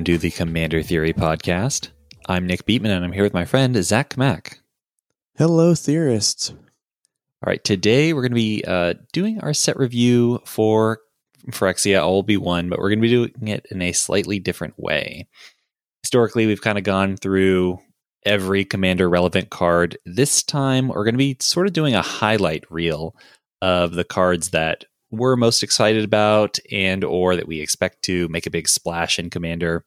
Welcome to the Commander Theory Podcast. I'm Nick Beatman, and I'm here with my friend Zach Mack. Hello, theorists. All right, today we're going to be uh, doing our set review for Phyrexia All Be One, but we're going to be doing it in a slightly different way. Historically, we've kind of gone through every commander relevant card. This time, we're going to be sort of doing a highlight reel of the cards that we're most excited about and or that we expect to make a big splash in commander.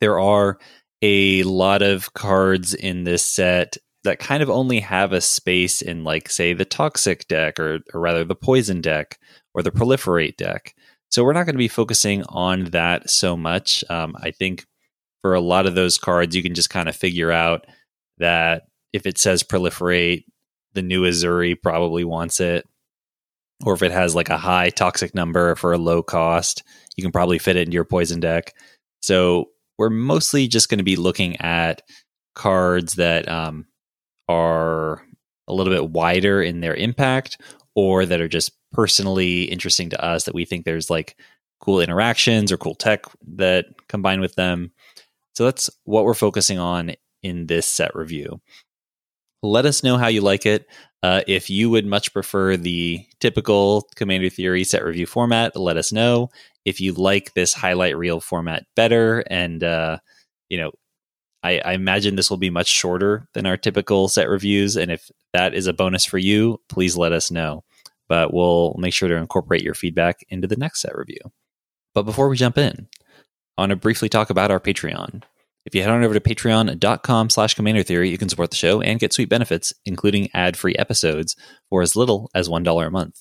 There are a lot of cards in this set that kind of only have a space in like say the toxic deck or, or rather the poison deck or the proliferate deck. So we're not going to be focusing on that so much. Um, i think for a lot of those cards you can just kind of figure out that if it says proliferate the new Ezuri probably wants it or if it has like a high toxic number for a low cost you can probably fit it into your poison deck so we're mostly just going to be looking at cards that um, are a little bit wider in their impact or that are just personally interesting to us that we think there's like cool interactions or cool tech that combine with them. So that's what we're focusing on in this set review. Let us know how you like it. Uh, if you would much prefer the typical Commander Theory set review format, let us know. If you like this highlight reel format better, and uh, you know, I, I imagine this will be much shorter than our typical set reviews. And if that is a bonus for you, please let us know. But we'll make sure to incorporate your feedback into the next set review. But before we jump in, I want to briefly talk about our Patreon. If you head on over to patreon.com slash commander theory, you can support the show and get sweet benefits, including ad-free episodes for as little as $1 a month.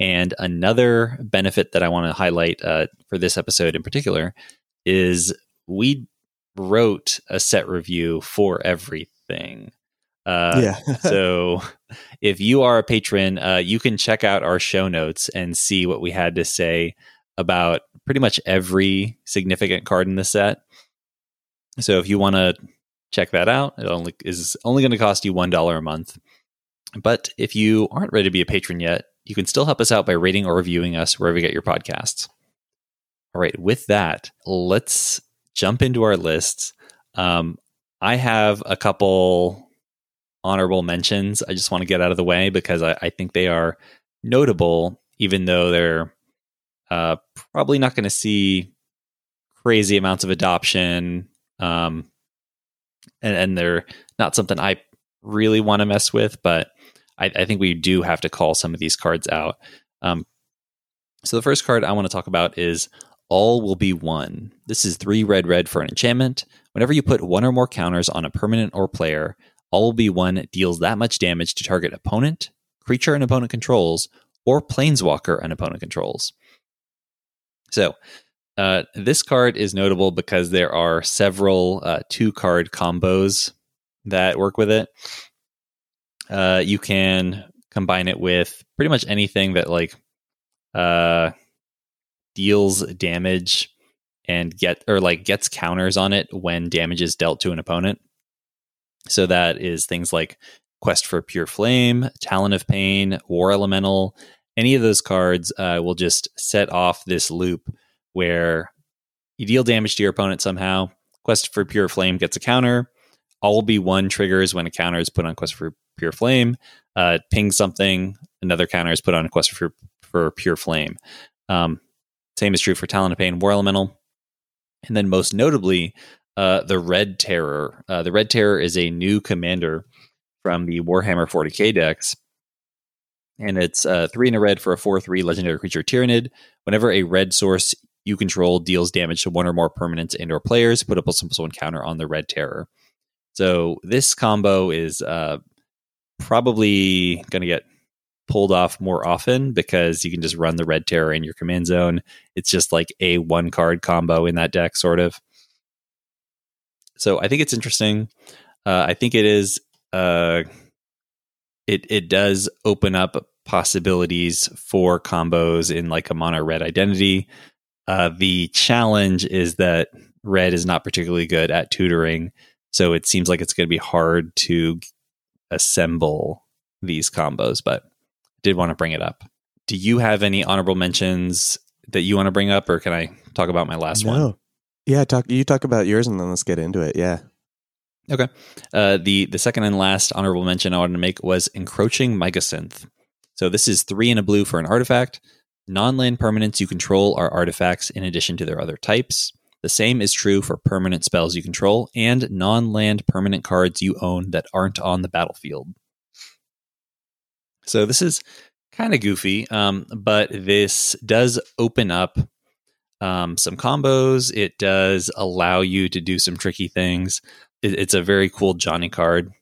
And another benefit that I want to highlight uh, for this episode in particular is we wrote a set review for everything. Uh, yeah. so if you are a patron, uh, you can check out our show notes and see what we had to say about pretty much every significant card in the set. So if you want to check that out, it only is only going to cost you one dollar a month. But if you aren't ready to be a patron yet, you can still help us out by rating or reviewing us wherever you get your podcasts. All right, with that, let's jump into our lists. Um, I have a couple honorable mentions. I just want to get out of the way because I, I think they are notable, even though they're uh, probably not going to see crazy amounts of adoption. Um, and, and they're not something I really want to mess with, but I, I, think we do have to call some of these cards out. Um, so the first card I want to talk about is all will be one. This is three red red for an enchantment. Whenever you put one or more counters on a permanent or player, all will be one deals that much damage to target opponent, creature an opponent controls, or planeswalker an opponent controls. So, uh, this card is notable because there are several uh, two card combos that work with it. Uh, you can combine it with pretty much anything that like uh, deals damage and get or like gets counters on it when damage is dealt to an opponent. So that is things like Quest for Pure Flame, Talon of Pain, War Elemental. Any of those cards uh, will just set off this loop where you deal damage to your opponent somehow. Quest for Pure Flame gets a counter. All be one triggers when a counter is put on Quest for Pure Flame. Uh, ping something, another counter is put on Quest for, for Pure Flame. Um, same is true for Talon of Pain, War Elemental. And then most notably, uh, the Red Terror. Uh, the Red Terror is a new commander from the Warhammer 40k decks. And it's uh, three in a red for a 4 3 legendary creature Tyranid. Whenever a red source you control deals damage to one or more permanents and or players, put up a simple one counter on the Red Terror. So this combo is uh, probably going to get pulled off more often because you can just run the red terror in your command zone. It's just like a one card combo in that deck, sort of. So I think it's interesting. Uh, I think it is. Uh, it it does open up possibilities for combos in like a mono red identity. Uh, the challenge is that red is not particularly good at tutoring, so it seems like it's going to be hard to assemble these combos. But did want to bring it up. Do you have any honorable mentions that you want to bring up, or can I talk about my last no. one? Yeah, talk. You talk about yours, and then let's get into it. Yeah. Okay. Uh, the the second and last honorable mention I wanted to make was encroaching mycosynth. So this is three in a blue for an artifact. Non-land permanents you control are artifacts in addition to their other types. The same is true for permanent spells you control and non-land permanent cards you own that aren't on the battlefield. So this is kind of goofy, um, but this does open up um, some combos. It does allow you to do some tricky things. It, it's a very cool Johnny card.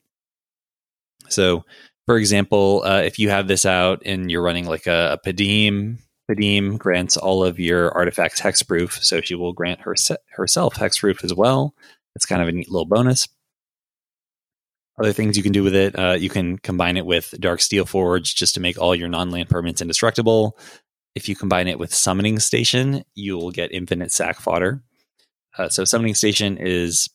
So, for example, uh, if you have this out and you're running like a, a Padeem, Padeem grants all of your artifacts hexproof, so she will grant her herself hexproof as well. It's kind of a neat little bonus. Other things you can do with it, uh, you can combine it with Darksteel Forge just to make all your non-land permanents indestructible. If you combine it with Summoning Station, you will get infinite sack fodder. Uh, so Summoning Station is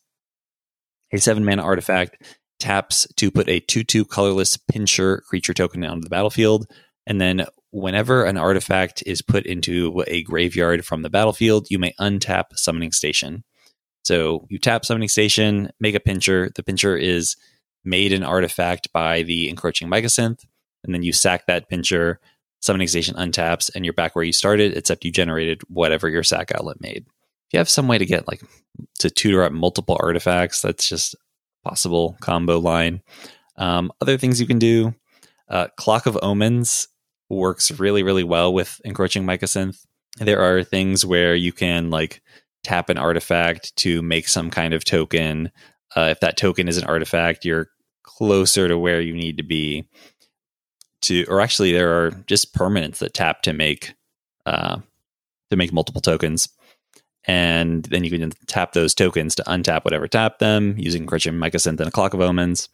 a seven mana artifact, taps to put a 2 2 colorless pincher creature token onto the battlefield. And then whenever an artifact is put into a graveyard from the battlefield, you may untap Summoning Station. So you tap Summoning Station, make a pincher. The pincher is made an artifact by the encroaching mycosynth, and then you sack that pincher, summoning station untaps, and you're back where you started, except you generated whatever your sack outlet made. If you have some way to get like to tutor up multiple artifacts, that's just possible combo line. Um, other things you can do, uh, Clock of Omens works really, really well with encroaching mycosynth. There are things where you can like tap an artifact to make some kind of token uh, if that token is an artifact, you're closer to where you need to be. To, or actually, there are just permanents that tap to make uh, to make multiple tokens, and then you can tap those tokens to untap whatever tap them using Encroaching Mycosynth and a Clock of Omens.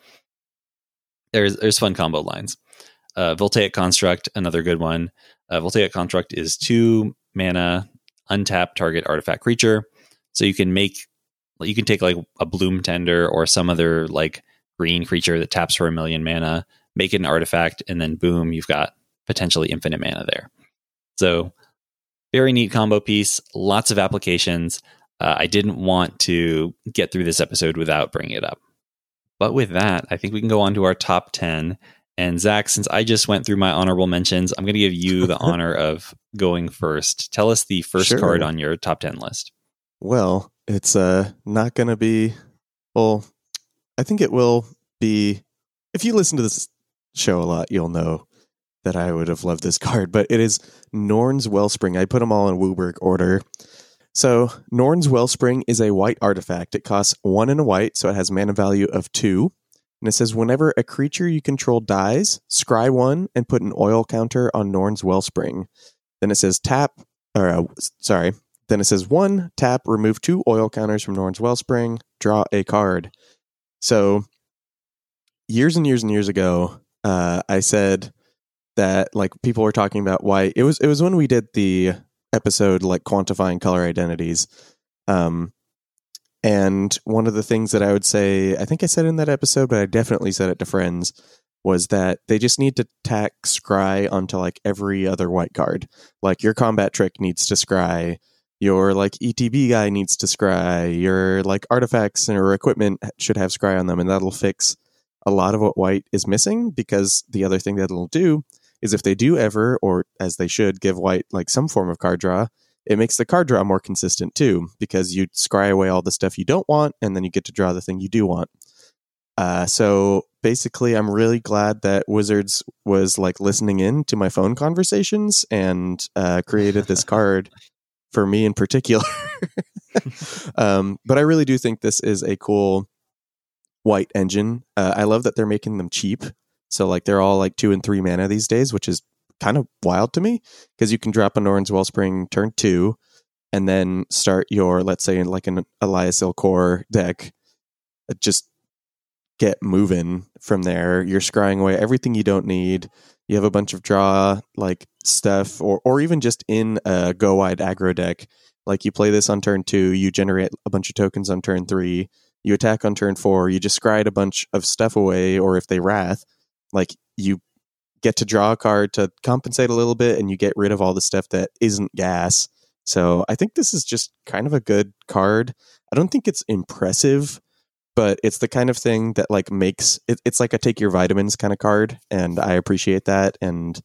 There's there's fun combo lines. Uh, Voltaic Construct, another good one. Uh, Voltaic Construct is two mana, untap target artifact creature. So you can make you can take like a bloom tender or some other like green creature that taps for a million mana, make it an artifact, and then boom, you've got potentially infinite mana there. So very neat combo piece, lots of applications. Uh, I didn't want to get through this episode without bringing it up. But with that, I think we can go on to our top 10. And Zach, since I just went through my honorable mentions, I'm going to give you the honor of going first. Tell us the first Sure. card on your top 10 list. Well, it's uh not gonna be. Well, I think it will be. If you listen to this show a lot, you'll know that I would have loved this card. But it is Norn's Wellspring. I put them all in WUBRG order. So Norn's Wellspring is a white artifact. It costs one and a white, so it has mana value of two. And it says whenever a creature you control dies, scry one and put an oil counter on Norn's Wellspring. Then it says tap, or uh, sorry. Then it says one tap, remove two oil counters from Norn's Wellspring, draw a card. So years and years and years ago, uh, I said that like people were talking about why it was it was when we did the episode like quantifying color identities. Um, and one of the things that I would say, I think I said in that episode, but I definitely said it to friends, was that they just need to tack scry onto like every other white card. Like your combat trick needs to scry, your like ETB guy needs to scry, your like artifacts or equipment should have scry on them, and that'll fix a lot of what white is missing. Because the other thing that it'll do is if they do ever, or as they should, give white like some form of card draw, it makes the card draw more consistent too, because you scry away all the stuff you don't want, and then you get to draw the thing you do want. Uh, so basically, I'm really glad that Wizards was like listening in to my phone conversations and uh, created this card for me in particular. um, but I really do think this is a cool white engine. Uh, I love that they're making them cheap. So like they're all like two and three mana these days, which is kind of wild to me because you can drop a Norn's Wellspring turn two and then start your, let's say, like an Elas il-Kor deck. uh, Just get moving from there. You're scrying away everything you don't need. You have a bunch of draw like stuff, or or even just in a go wide aggro deck. Like you play this on turn two, you generate a bunch of tokens on turn three. You attack on turn four. You just scryed a bunch of stuff away, or if they wrath, like you get to draw a card to compensate a little bit, and you get rid of all the stuff that isn't gas. So I think this is just kind of a good card. I don't think it's impressive, but it's the kind of thing that like makes it, it's like a take your vitamins kind of card, and I appreciate that. And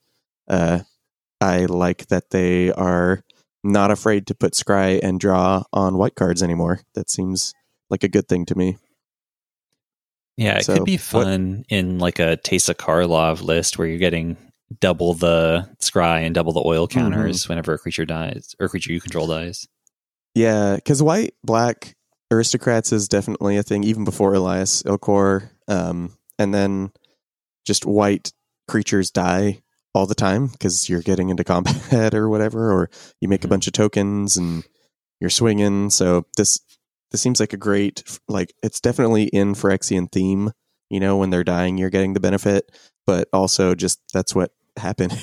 uh, I like that they are not afraid to put scry and draw on white cards anymore. That seems like a good thing to me. Yeah, it so, could be fun what, in like a Teysa Karlov list where you're getting double the scry and double the oil mm-hmm. counters mm-hmm. whenever a creature dies or a creature you control dies. Yeah, because white black aristocrats is definitely a thing even before Elas il-Kor, um, and then just white creatures die all the time because you're getting into combat or whatever, or you make a mm-hmm. bunch of tokens and you're swinging. So this this seems like a great like it's definitely in Phyrexian theme. You know, when they're dying, you're getting the benefit, but also just that's what happens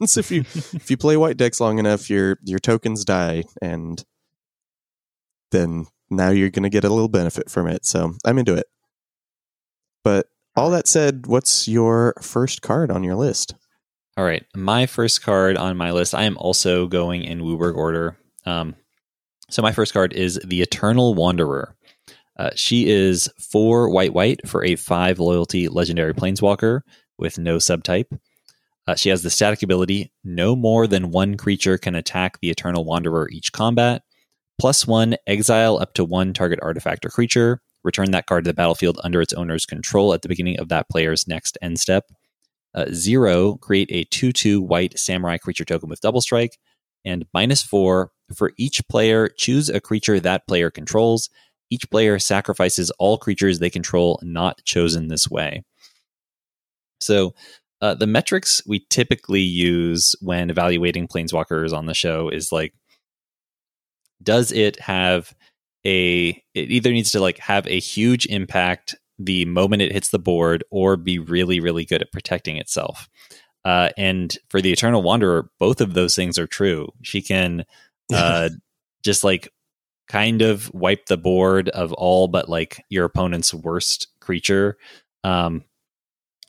if you if you play white decks long enough, your your tokens die, and then now you're going to get a little benefit from it. So I'm into it. But all that said, what's your first card on your list? All right, my first card on my list. I am also going in WUBRG order. Um, so my first card is the Eternal Wanderer. Uh, she is four white white for a five loyalty legendary planeswalker with no subtype. Uh, she has the static ability no more than one creature can attack the Eternal Wanderer each combat. Plus one, exile up to one target artifact or creature. Return that card to the battlefield under its owner's control at the beginning of that player's next end step. Uh, zero, create a 2 2 white samurai creature token with double strike. And minus four, for each player, choose a creature that player controls. Each player sacrifices all creatures they control not chosen this way. So, uh, the metrics we typically use when evaluating planeswalkers on the show is like, does it have a, it either needs to like have a huge impact the moment it hits the board or be really, really good at protecting itself. Uh, and for the Eternal Wanderer, both of those things are true. She can uh, just like kind of wipe the board of all but like your opponent's worst creature. Um,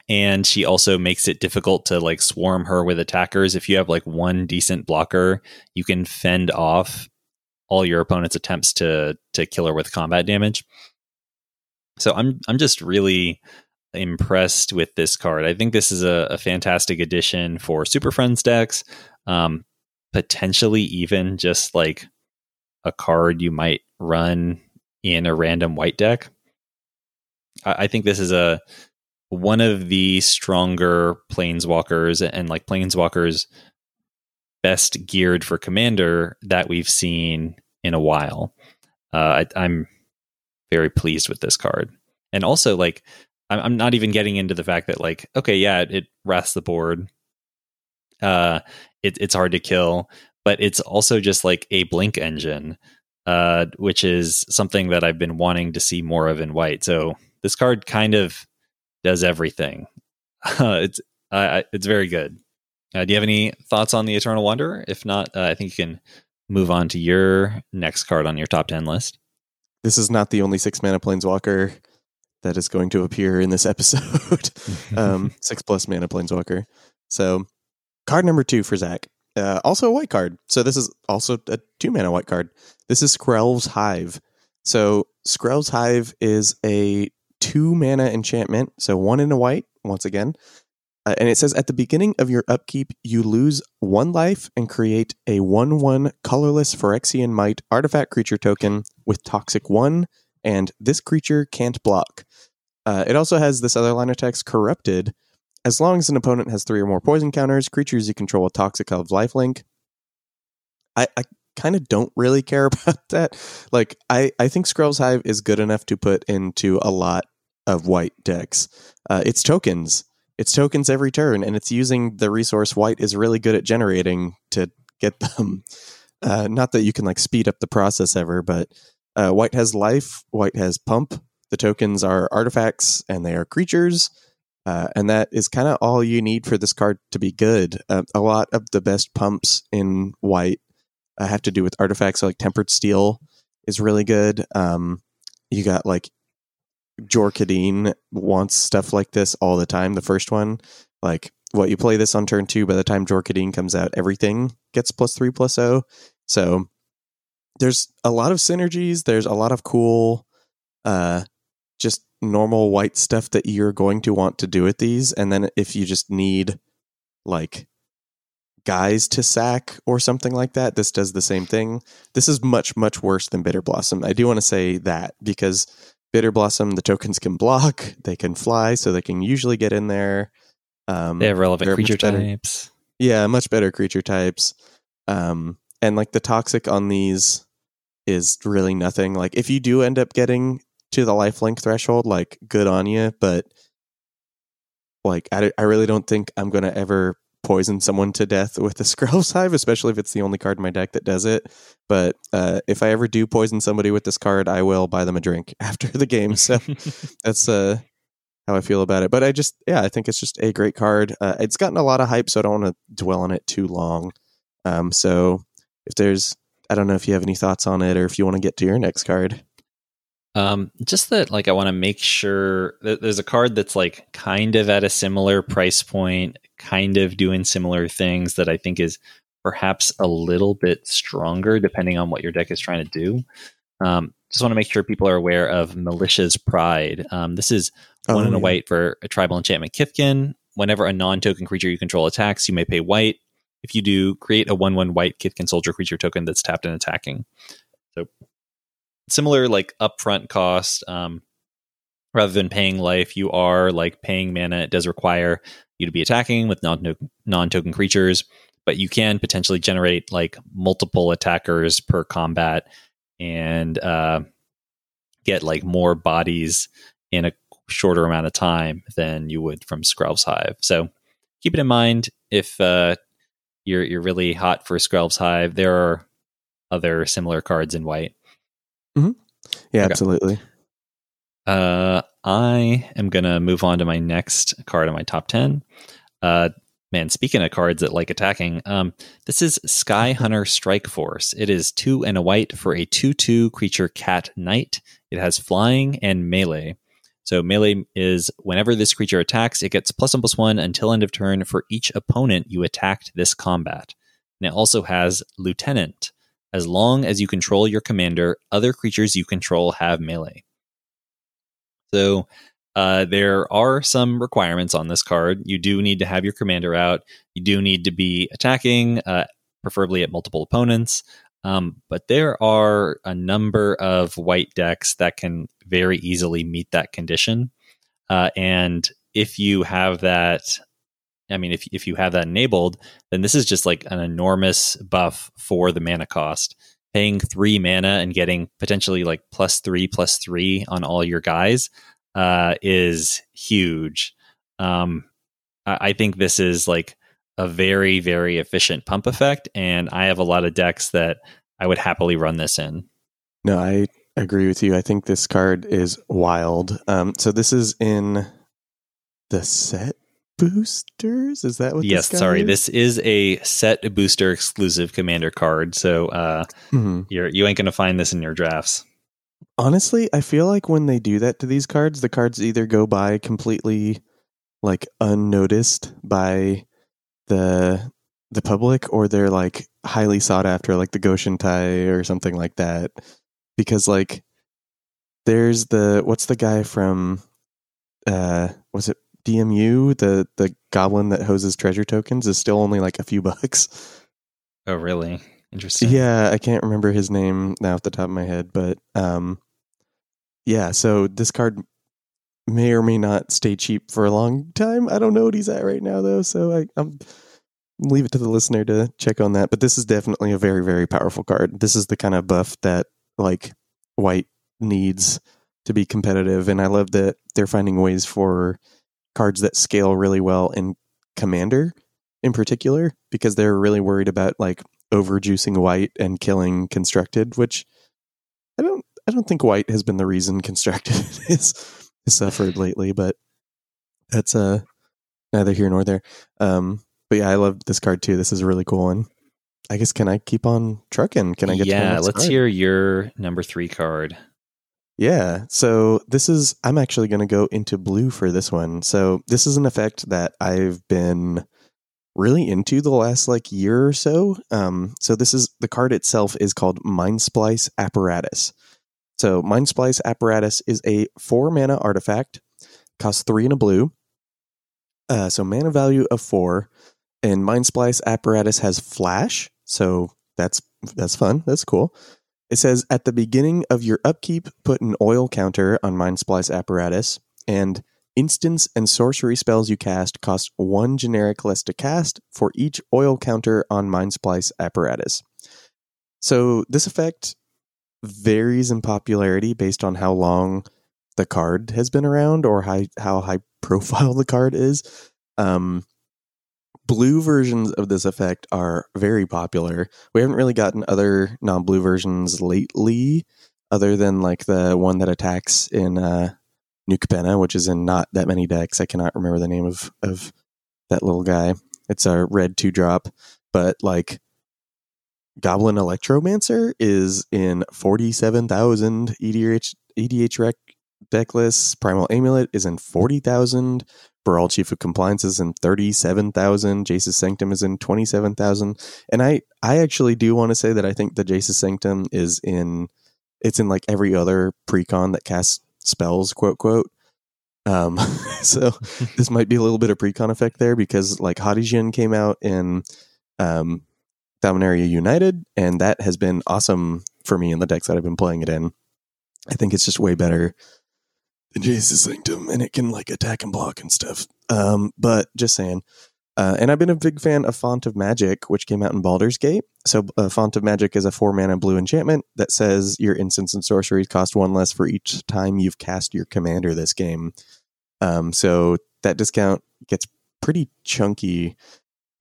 and she also makes it difficult to like swarm her with attackers. If you have like one decent blocker, you can fend off all your opponent's attempts to to kill her with combat damage. So I'm I'm just really impressed with this card. I think this is a, a fantastic addition for Super Friends decks. Um, potentially even just like a card you might run in a random white deck. I, I think this is a one of the stronger planeswalkers and like planeswalkers best geared for commander that we've seen in a while. Uh, I, I'm very pleased with this card. And also, like, I'm, I'm not even getting into the fact that, like, okay, yeah, it, it rests the board. Uh, it, it's hard to kill, but it's also just like a blink engine, uh, which is something that I've been wanting to see more of in white. So this card kind of does everything. Uh, it's uh, it's very good. Uh, do you have any thoughts on the Eternal Wanderer? If not, uh, I think you can move on to your next card on your top ten list. This is not the only six mana planeswalker that is going to appear in this episode. um, six plus mana planeswalker. So, card number two for Zach. Uh, also a white card. So this is also a two mana white card. This is Skrelv's Hive. So Skrelv's Hive is a two mana enchantment. So one in a white once again. Uh, and it says at the beginning of your upkeep, you lose one life and create a 1 1 colorless Phyrexian Mite artifact creature token with Toxic 1, and this creature can't block. Uh, it also has this other line of text Corrupted. As long as an opponent has three or more poison counters, creatures you control a Toxic of lifelink. I, I kind of don't really care about that. Like, I, I think Skrelv's Hive is good enough to put into a lot of white decks. Uh, it's tokens it's tokens every turn, and it's using the resource white is really good at generating to get them. Uh, not that you can like speed up the process ever, but uh, white has life, white has pump. The tokens are artifacts and they are creatures. Uh, and that is kind of all you need for this card to be good. Uh, a lot of the best pumps in white uh, have to do with artifacts, so like Tempered Steel is really good. Um, you got like Jor Kadeen wants stuff like this all the time. The first one, like what you play this on turn two. By the time Jor Kadeen comes out, everything gets plus three plus O. So there's a lot of synergies. There's a lot of cool, uh, just normal white stuff that you're going to want to do with these. And then if you just need like guys to sack or something like that, this does the same thing. This is much, much worse than Bitterblossom. I do want to say that because Bitterblossom, the tokens can block, they can fly, so they can usually get in there. Um, They have relevant creature types. yeah, much better creature types. Um, and like the toxic on these is really nothing. Like if you do end up getting to the lifelink threshold, like good on you. But like I, I really don't think I'm gonna ever poison someone to death with the Skrelv's Hive, especially if it's the only card in my deck that does it. But uh, if I ever do poison somebody with this card, I will buy them a drink after the game. So that's uh how I feel about it. But I just yeah, I think it's just a great card. Uh, it's gotten a lot of hype, so I don't want to dwell on it too long. Um, so if there's I don't know if you have any thoughts on it or if you want to get to your next card. Um, just that, like, I want to make sure that there's a card that's like kind of at a similar price point, kind of doing similar things that I think is perhaps a little bit stronger depending on what your deck is trying to do. Um, just want to make sure people are aware of Militia's Pride. Um, this is one and a yeah. white for a tribal enchantment Kithkin. Whenever a non-token creature you control attacks, you may pay white. If you do, create a one-one white Kithkin soldier creature token that's tapped and attacking. So similar, like upfront cost. Um, rather than paying life, you are like paying mana. It does require you to be attacking with non non-token creatures, but you can potentially generate like multiple attackers per combat and uh, get like more bodies in a shorter amount of time than you would from Skrelv's Hive. So keep it in mind if uh, you're you're really hot for Skrelv's Hive. There are other similar cards in white. Yeah, Okay. absolutely. Uh, I am gonna move on to my next card in my top ten. Uh, man, speaking of cards that like attacking, um, this is Skyhunter Strike Force. It is two and a white for a two-two creature cat knight. It has flying and melee. So melee is whenever this creature attacks, it gets plus one plus one until end of turn for each opponent you attacked this combat. And it also has lieutenant. As long as you control your commander, other creatures you control have melee. So uh, there are some requirements on this card. You do need to have your commander out. You do need to be attacking, uh, preferably at multiple opponents. Um, but there are a number of white decks that can very easily meet that condition. Uh, and if you have that, I mean, if if you have that enabled, then this is just like an enormous buff for the mana cost. Paying three mana and getting potentially like plus three, plus three on all your guys uh, is huge. Um, I, I think this is like a very, very efficient pump effect, and I have a lot of decks that I would happily run this in. No, I agree with you. I think this card is wild. Um, so this is in the set boosters. Is that what? yes, this sorry, is? this is a set booster exclusive commander card, so uh, Mhm. you're you ain't gonna find this in your drafts. Honestly, I feel like when they do that to these cards, the cards either go by completely like unnoticed by the the public or they're like highly sought after like the Go-Shintai or something like that. Because like there's the what's the guy from uh was it DMU, the the goblin that hoses treasure tokens is still only like a few bucks. Oh, really? Interesting. Yeah, I can't remember his name now off the top of my head, but um, yeah. So this card may or may not stay cheap for a long time. I don't know what he's at right now, though. So I, I'm leave it to the listener to check on that. But this is definitely a very, very powerful card. This is the kind of buff that like white needs to be competitive, and I love that they're finding ways for cards that scale really well in Commander in particular because they're really worried about like overjuicing white and killing constructed, which I don't I don't think white has been the reason constructed has suffered lately, but that's uh neither here nor there. Um but yeah, I love this card too. This is a really cool one. I guess can I keep on trucking? Can I get yeah, let's card? hear your number three card. Yeah. So this is, I'm actually going to go into blue for this one. So this is an effect that I've been really into the last like year or so. Um, so this is the card itself is called Mindsplice Apparatus. So Mindsplice Apparatus is a four mana artifact, costs three and a blue. Uh, so mana value of four, and Mindsplice Apparatus has flash. So that's that's fun. That's cool. It says at the beginning of your upkeep, put an oil counter on Mindsplice Apparatus, and instants and sorcery spells you cast cost one generic less to cast for each oil counter on Mindsplice Apparatus. So this effect varies in popularity based on how long the card has been around or how high profile the card is. Um, blue versions of this effect are very popular. We haven't really gotten other non blue versions lately, other than like the one that attacks in uh, New Capenna, which is in not that many decks. I cannot remember the name of, of that little guy. It's a red two drop, but like Goblin Electromancer is in 47,000 EDH, EDH rec deck lists. Primal Amulet is in 40,000. Baral Chief of Compliance is in 37,000. Jace's Sanctum is in 27,000. And I, I actually do want to say that I think the Jace's Sanctum is in, it's in like every other precon that casts spells, quote, quote. Um, so this might be a little bit of precon effect there because like Haughty Djinn came out in, um, Dominaria United, and that has been awesome for me in the decks that I've been playing it in. I think it's just way better Jace's Sanctum, and it can like attack and block and stuff. Um, but just saying. Uh, and I've been a big fan of Font of Magic, which came out in Baldur's Gate. So, uh, Font of Magic is a four mana blue enchantment that says your instants and sorceries cost one less for each time you've cast your commander this game. Um, so, that discount gets pretty chunky.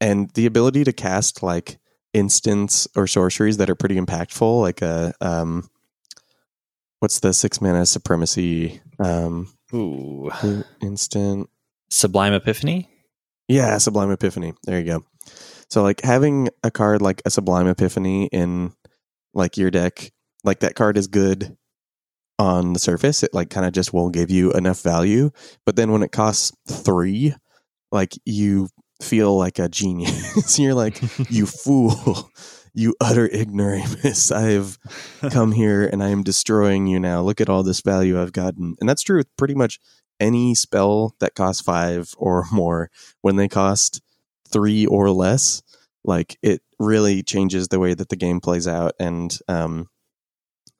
And the ability to cast like instants or sorceries that are pretty impactful, like a um, what's the six mana supremacy um, Ooh. instant? Sublime Epiphany? Yeah, Sublime Epiphany. There you go. So like having a card like a Sublime Epiphany in like your deck, like that card is good on the surface. It like kind of just won't give you enough value, but then when it costs three, like you feel like a genius. You're like, you fool, you utter ignoramus. I've come here and I am destroying you now. Look at all this value I've gotten. And that's true with pretty much any spell that costs five or more. When they cost three or less, like it really changes the way that the game plays out. And um,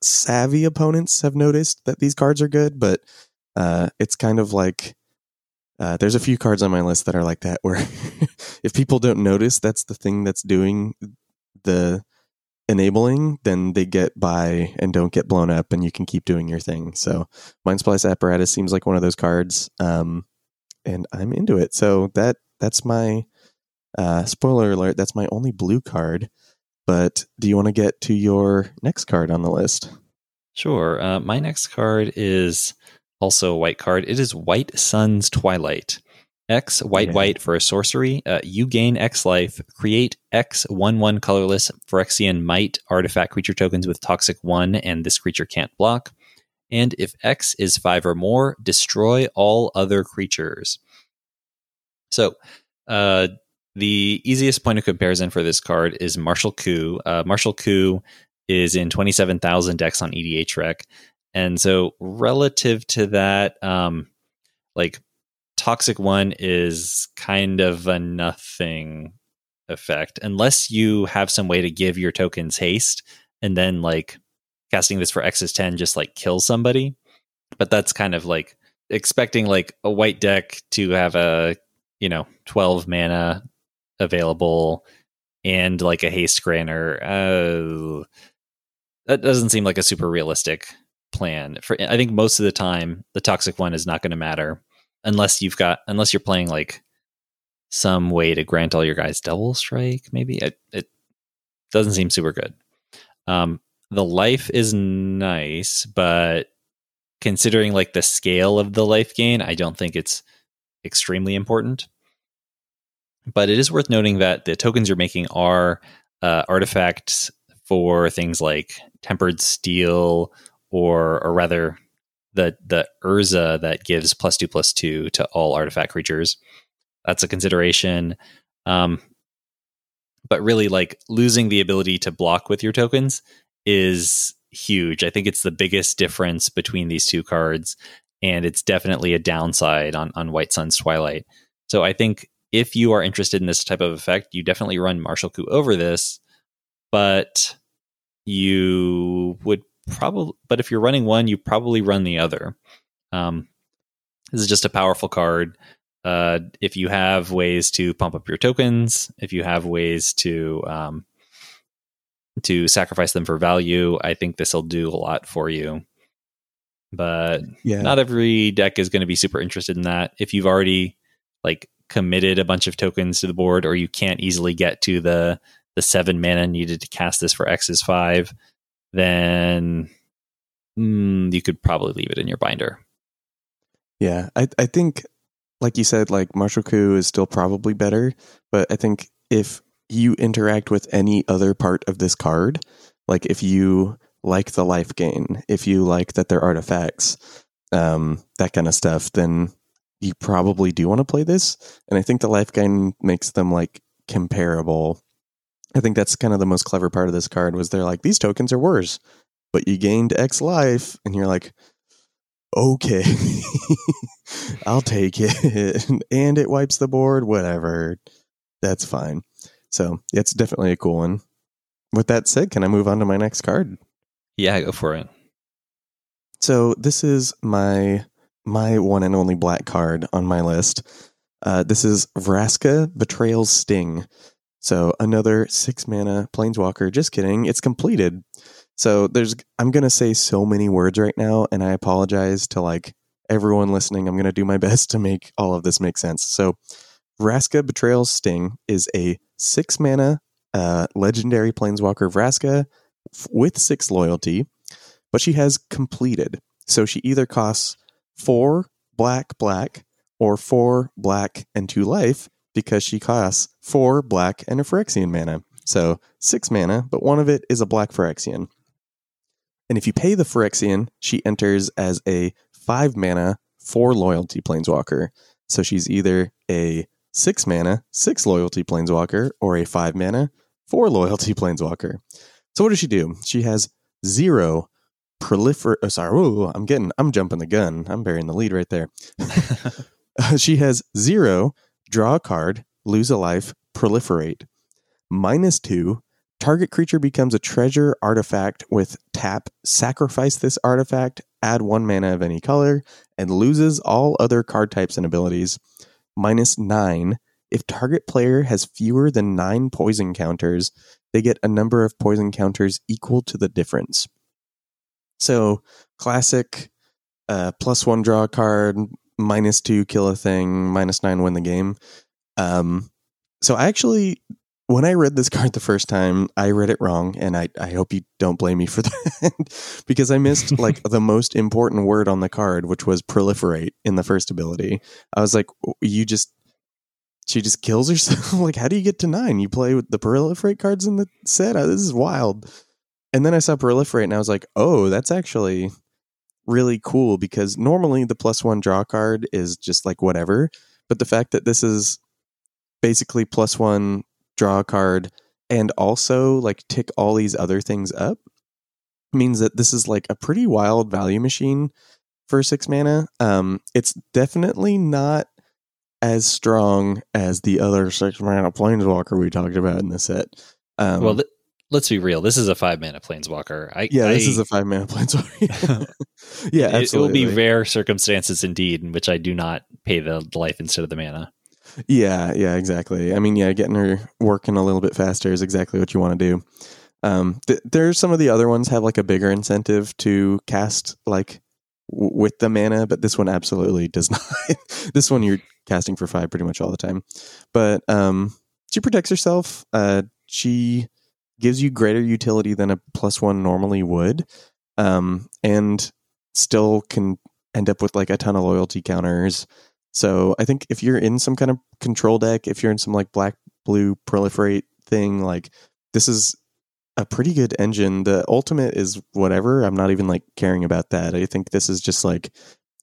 savvy opponents have noticed that these cards are good, but uh, it's kind of like uh, there's a few cards on my list that are like that, where if people don't notice that's the thing that's doing the enabling, then they get by and don't get blown up, and you can keep doing your thing. So, Mindsplice Apparatus seems like one of those cards, um, and I'm into it. So that that's my uh, spoiler alert. That's my only blue card. But do you want to get to your next card on the list? Sure. Uh, my next card is also a white card. It is White Sun's Twilight. X white Yeah. white for a sorcery. Uh, you gain X life. Create X one one colorless Phyrexian mite artifact creature tokens with toxic one, and this creature can't block. And if X is five or more, destroy all other creatures. So, uh, the easiest point of comparison for this card is Martial Coup. Uh, Martial Coup is in 27,000 decks on EDH Rec. And so, relative to that, um, like Toxic One is kind of a nothing effect, unless you have some way to give your tokens haste and then like casting this for X is 10 just like kill somebody. But that's kind of like expecting like a white deck to have a, you know, 12 mana available and like a haste granter. Uh, that doesn't seem like a super realistic plan. For I think most of the time the toxic one is not going to matter unless you've got unless you're playing like some way to grant all your guys double strike. Maybe it, it doesn't seem super good. Um, the life is nice, but considering like the scale of the life gain, I don't think it's extremely important. But it is worth noting that the tokens you're making are uh, artifacts for things like tempered steel, or or rather the the Urza that gives plus two plus two to all artifact creatures. That's a consideration. Um, but really, like losing the ability to block with your tokens is huge. I think it's the biggest difference between these two cards, and it's definitely a downside on on White Sun's Twilight. So I think if you are interested in this type of effect, you definitely run Martial Coup over this, but you would probably but if you're running one, you probably run the other. Um, this is just a powerful card. Uh, if you have ways to pump up your tokens, if you have ways to um, to sacrifice them for value, I think this will do a lot for you. But Yeah. not every deck is going to be super interested in that. If you've already like committed a bunch of tokens to the board, or you can't easily get to the the seven mana needed to cast this for X's five, then mm, you could probably leave it in your binder. Yeah, I I think, like you said, like Martial Coup is still probably better, but I think if you interact with any other part of this card, like if you like the life gain, if you like that they're artifacts, um, that kind of stuff, then you probably do want to play this. And I think the life gain makes them like comparable. I think that's kind of the most clever part of this card was they're like these tokens are worse, but you gained X life, and you're like, okay, I'll take it. and it wipes the board, whatever. That's fine. So it's definitely a cool one. With that said, can I move on to my next card? Yeah, go for it. So this is my my one and only black card on my list. Uh, this is Vraska Betrayal's Sting. So another six mana planeswalker. Just kidding. It's completed. So there's I'm gonna say so many words right now, and I apologize to like everyone listening. I'm gonna do my best to make all of this make sense. So Vraska Betrayal Sting is a six mana uh, legendary planeswalker Vraska f- with six loyalty, but she has completed. So she either costs four black black or four black and two life because she costs four black and a Phyrexian mana. So six mana, but one of it is a black Phyrexian. And if you pay the Phyrexian, she enters as a five mana, four loyalty planeswalker. So she's either a six mana, six loyalty planeswalker, or a five mana, four loyalty planeswalker. So what does she do? She has zero prolifer. Oh, sorry, ooh, I'm getting, I'm jumping the gun. I'm burying the lead right there. she has zero draw a card, lose a life, proliferate. Minus two, target creature becomes a treasure artifact with tap, sacrifice this artifact, add one mana of any color, and loses all other card types and abilities. Minus nine, if target player has fewer than nine poison counters, they get a number of poison counters equal to the difference. So, classic uh, plus one draw card, minus two kill a thing, minus nine win the game. Um, so I actually, when I read this card the first time, I read it wrong, and I, I hope you don't blame me for that because I missed like the most important word on the card, which was proliferate in the first ability. I was like, you just she just kills herself. like, how do you get to nine? You play with the proliferate cards in the set. Uh, This is wild. And then I saw proliferate, and I was like, oh, that's actually really cool because normally the plus one draw card is just like whatever. But the fact that this is basically plus one draw card and also like tick all these other things up means that this is like a pretty wild value machine for six mana. Um, it's definitely not as strong as the other six mana planeswalker we talked about in the set. Um, well, th- let's be real. This is a five mana planeswalker. I, yeah, this I- is a five mana planeswalker. yeah, it- It, will be rare circumstances indeed in which I do not pay the life instead of the mana. Yeah, yeah, exactly. I mean, yeah, getting her working a little bit faster is exactly what you want to do. Um, th- there's some of the other ones have like a bigger incentive to cast like w- with the mana, but this one absolutely does not. this one you're casting for five pretty much all the time. But um, she protects herself. Uh, she gives you greater utility than a plus one normally would, um, and still can end up with like a ton of loyalty counters. So I think if you're in some kind of control deck, if you're in some like black blue proliferate thing, like this is a pretty good engine. The ultimate is whatever. I'm not even like caring about that. I think this is just like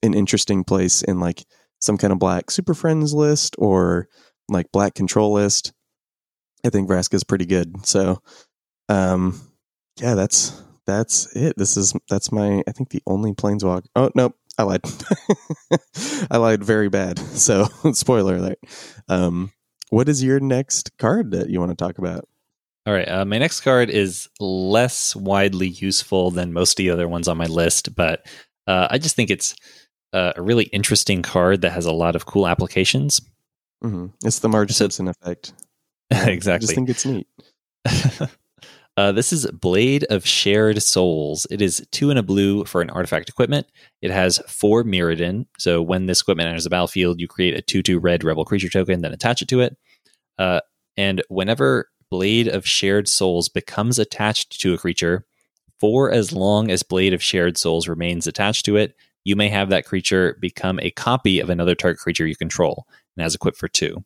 an interesting place in like some kind of black super friends list or like black control list. I think Vraska's pretty good. So um yeah, that's that's it. This is that's my I think the only planeswalk. Oh nope, I lied. I lied very bad. So spoiler alert. Um what is your next card that you want to talk about? All right. Uh, my next card is less widely useful than most of the other ones on my list, but uh, I just think it's uh, a really interesting card that has a lot of cool applications. Mm-hmm. It's the Marge Simpson effect. exactly. I just think it's neat. uh, this is Blade of Shared Souls. It is two and a blue for an artifact equipment. It has For Mirrodin. So when this equipment enters the battlefield, you create a 2 2 red rebel creature token, then attach it to it. Uh, and whenever Blade of Shared Souls becomes attached to a creature, for as long as Blade of Shared Souls remains attached to it, you may have that creature become a copy of another target creature you control and has equipped for two.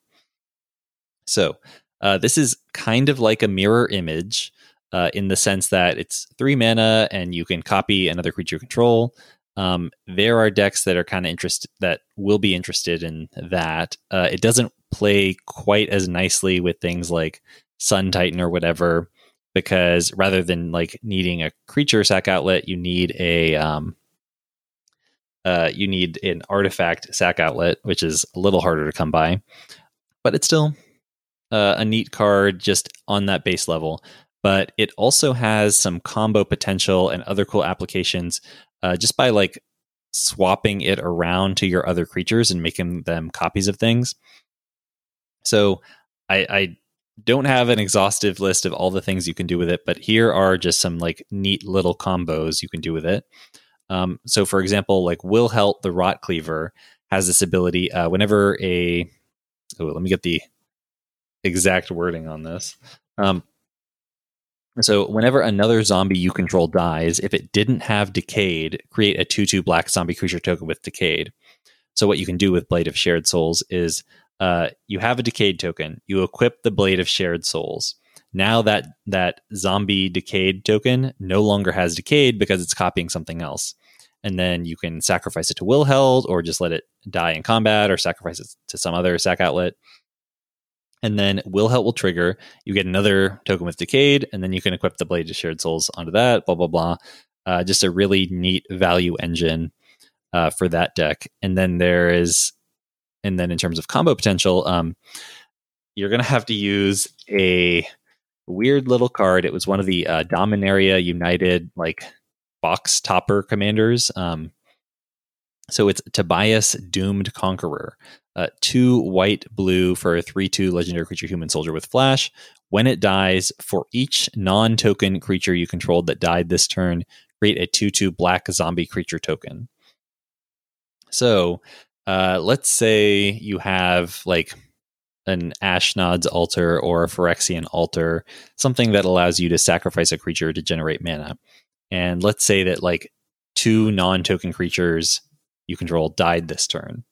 So, uh, this is kind of like a mirror image uh, in the sense that it's three mana and you can copy another creature control. Um, there are decks that are kind of interested that will be interested in that. Uh, it doesn't play quite as nicely with things like Sun Titan or whatever, because rather than like needing a creature sack outlet, you need a um, uh, you need an artifact sack outlet, which is a little harder to come by, but it's still uh, a neat card just on that base level. But it also has some combo potential and other cool applications uh, just by like swapping it around to your other creatures and making them copies of things. So I, I don't have an exhaustive list of all the things you can do with it, but here are just some like neat little combos you can do with it. Um, so, for example, like Wilhelt the Rotcleaver has this ability uh, whenever a oh, let me get the exact wording on this. Um, so, whenever another zombie you control dies, if it didn't have Decayed, create a 2 2 black zombie creature token with Decayed. So, what you can do with Blade of Shared Souls is uh, you have a decayed token. You equip the blade of shared souls. Now that that zombie decayed token no longer has decayed because it's copying something else. And then you can sacrifice it to Wilhelt or just let it die in combat or sacrifice it to some other sack outlet. And then Wilhelt will trigger. You get another token with Decayed, and then you can equip the Blade of Shared Souls onto that, blah, blah, blah. Uh, just a really neat value engine uh, for that deck. And then there is and then in terms of combo potential, um, you're going to have to use a weird little card. It was one of the uh, Dominaria United like box topper commanders. Um, so it's Tobias Doomed Conqueror. Uh, two white blue for a 3 2 legendary creature human soldier with flash. When it dies, for each non token creature you controlled that died this turn, create a 2 2 black zombie creature token. So uh, let's say you have like an Ashnod's altar or a Phyrexian altar, something that allows you to sacrifice a creature to generate mana. And let's say that like two non token creatures you control died this turn.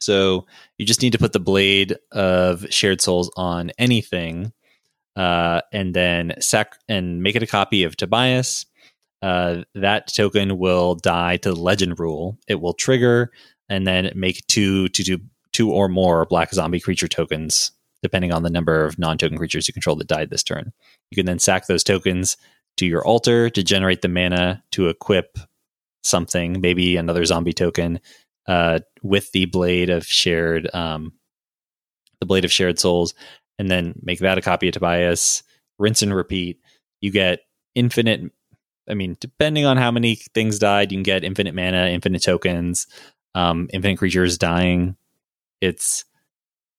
So you just need to put the blade of shared souls on anything, uh, and then sac and make it a copy of Tobias. Uh, that token will die to the legend rule. It will trigger and then make two to two or more black zombie creature tokens, depending on the number of non-token creatures you control that died this turn. You can then sack those tokens to your altar to generate the mana to equip something, maybe another zombie token, uh, with the blade of shared um, the blade of shared souls, and then make that a copy of Tobias. Rinse and repeat. You get infinite I mean, depending on how many things died, you can get infinite mana, infinite tokens, um, infinite creatures dying. It's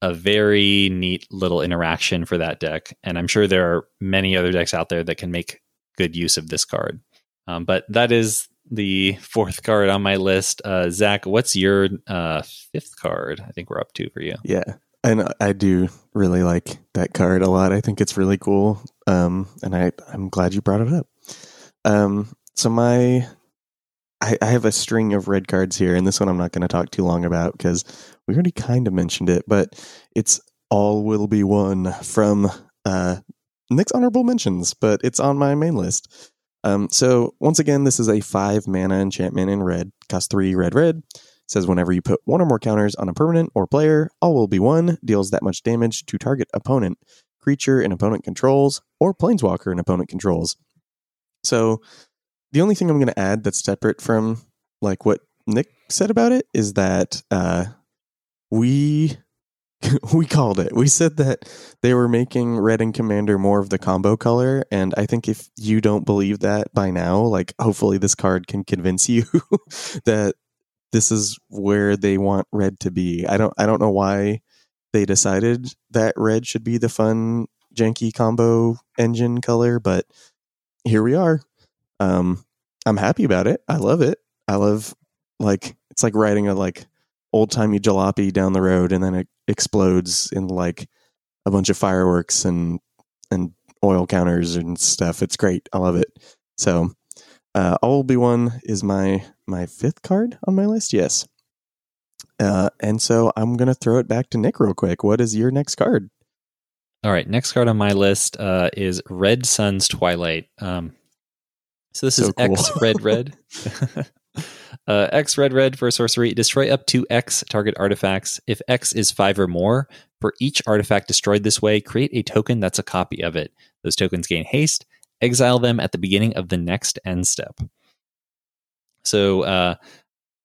a very neat little interaction for that deck, and I'm sure there are many other decks out there that can make good use of this card. Um, but that is the fourth card on my list. Uh, Zach, what's your uh, fifth card? I think we're up to for you. Yeah, and I do really like that card a lot. I think it's really cool, um, and I I'm glad you brought it up. Um, so my, I, I have a string of red cards here, and this one I'm not going to talk too long about because we already kind of mentioned it, but it's all will be one from uh, Nick's honorable mentions, but it's on my main list. Um, so once again, this is a five mana enchantment in red, cost three red red. Says whenever you put one or more counters on a permanent or player, all will be one, deals that much damage to target opponent, creature an opponent controls, or planeswalker an opponent controls. So the only thing I'm going to add that's separate from like what Nick said about it is that uh, we we called it. We said that they were making Red and Commander more of the combo color, and I think if you don't believe that by now, like hopefully this card can convince you that this is where they want Red to be. I don't I don't know why they decided that Red should be the fun janky combo engine color, but here we are. Um, I'm happy about it. I love it. I love like it's like riding a like old timey jalopy down the road and then it explodes in like a bunch of fireworks and and oil counters and stuff. It's great. I love it. So uh All Will Be One is my my fifth card on my list. Yes. Uh and so I'm gonna throw it back to Nick real quick. What is your next card? All right, next card on my list uh, is Red Sun's Twilight. Um, so this So is cool. X Red Red. uh, X Red Red for sorcery. Destroy up to X target artifacts. If X is five or more, for each artifact destroyed this way, create a token that's a copy of it. Those tokens gain haste. Exile them at the beginning of the next end step. So, uh,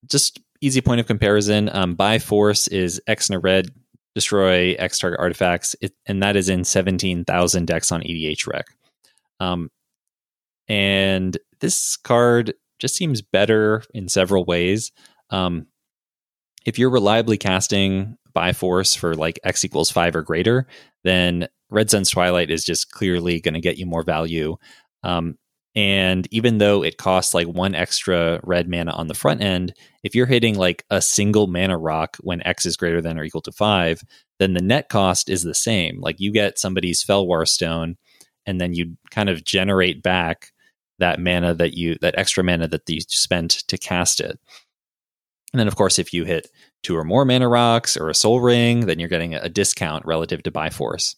just easy point of comparison. Um, by force is X and a red destroy X target artifacts, it, and that is in 17,000 decks on EDHREC. Um, and this card just seems better in several ways. Um, if you're reliably casting by force for like X equals five or greater, then Red Sun's Twilight is just clearly going to get you more value. Um, and even though it costs like one extra red mana on the front end, if you're hitting like a single mana rock when X is greater than or equal to five, then the net cost is the same. Like you get somebody's Fellwar Stone, and then you kind of generate back that mana that you that extra mana that you spent to cast it. And then of course if you hit two or more mana rocks or a Sol Ring, then you're getting a discount relative to By Force.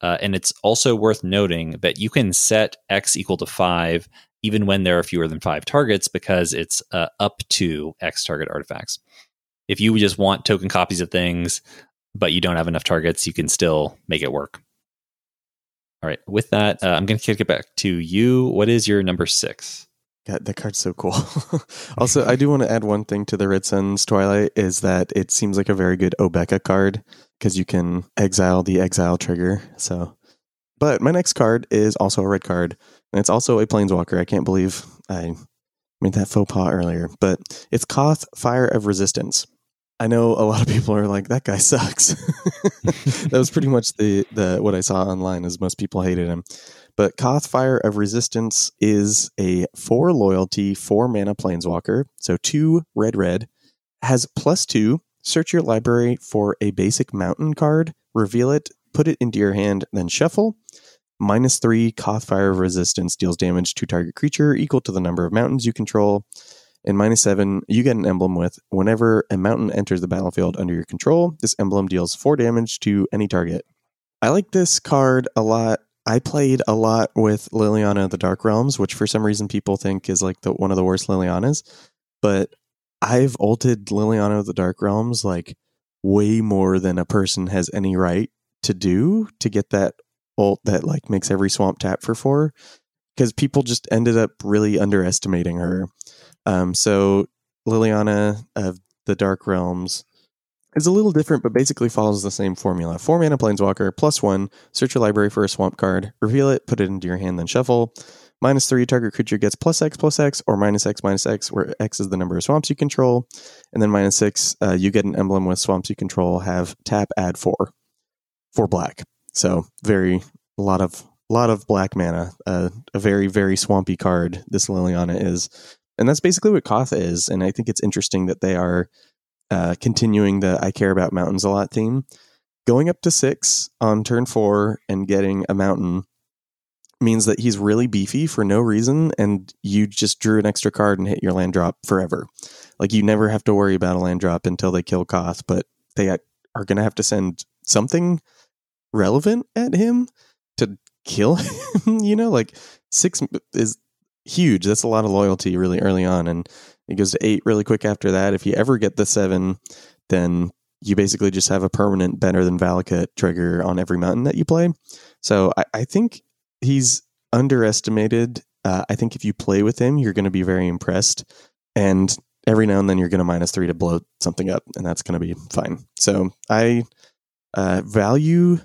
Uh, and it's also worth noting that you can set X equal to five even when there are fewer than five targets because it's uh, up to X target artifacts. If you just want token copies of things, but you don't have enough targets, you can still make it work. All right. With that, uh, I'm going to kick it back to you. What is your number six? God, that card's so cool. also, I do want to add one thing to the Red Sun's Twilight is that it seems like a very good Obeka card because you can exile the exile trigger. So, but my next card is also a red card, and it's also a Planeswalker. I can't believe I made that faux pas earlier, but it's Koth Fire of Resistance. I know a lot of people are like that guy sucks. that was pretty much the the what I saw online is most people hated him. But Koth Fire of Resistance is a four loyalty, four mana planeswalker. So two red red. Has plus two. Search your library for a basic mountain card, reveal it, put it into your hand, then shuffle. Minus three, Koth Fire of Resistance deals damage to target creature equal to the number of mountains you control. And minus seven, you get an emblem with whenever a mountain enters the battlefield under your control, this emblem deals four damage to any target. I like this card a lot. I played a lot with Liliana of the Dark Realms, which for some reason people think is like the one of the worst Lilianas. But I've ulted Liliana of the Dark Realms like way more than a person has any right to do to get that ult that like makes every swamp tap for four. Because people just ended up really underestimating her. Um, so Liliana of the Dark Realms is a little different, but basically follows the same formula. Four mana planeswalker, plus one, search your library for a swamp card, reveal it, put it into your hand, then shuffle. Minus three, target creature gets plus X plus X, or minus X minus X, where X is the number of swamps you control. And then minus six, uh, you get an emblem with swamps you control, have tap, add four. For black. So very a lot of lot of black mana. Uh, a very, very swampy card, this Liliana is. And that's basically what Koth is. And I think it's interesting that they are uh, continuing the I care about mountains a lot theme. Going up to six on turn four and getting a mountain means that he's really beefy for no reason, and you just drew an extra card and hit your land drop forever. Like you never have to worry about a land drop until they kill Koth, but they are going to have to send something relevant at him to kill him. you know, like six is huge. That's a lot of loyalty really early on, and it goes to eight really quick after that. If you ever get the seven, then you basically just have a permanent better than Valakut trigger on every mountain that you play. So I, I think he's underestimated. Uh, I think if you play with him, you're going to be very impressed. And every now and then you're going to minus three to blow something up, and that's going to be fine. So I uh, value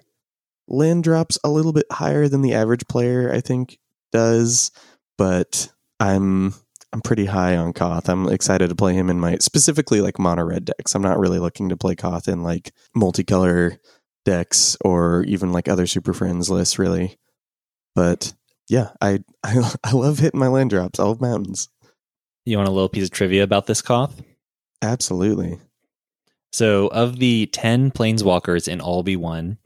land drops a little bit higher than the average player, I think, does, but I'm I'm pretty high on Koth. I'm excited to play him in my specifically like mono red decks. I'm not really looking to play Koth in like multicolor decks or even like other super friends lists really. But yeah, I I, I love hitting my land drops. I love mountains. You want a little piece of trivia about this Koth? Absolutely. So, of the 10 planeswalkers in all B1,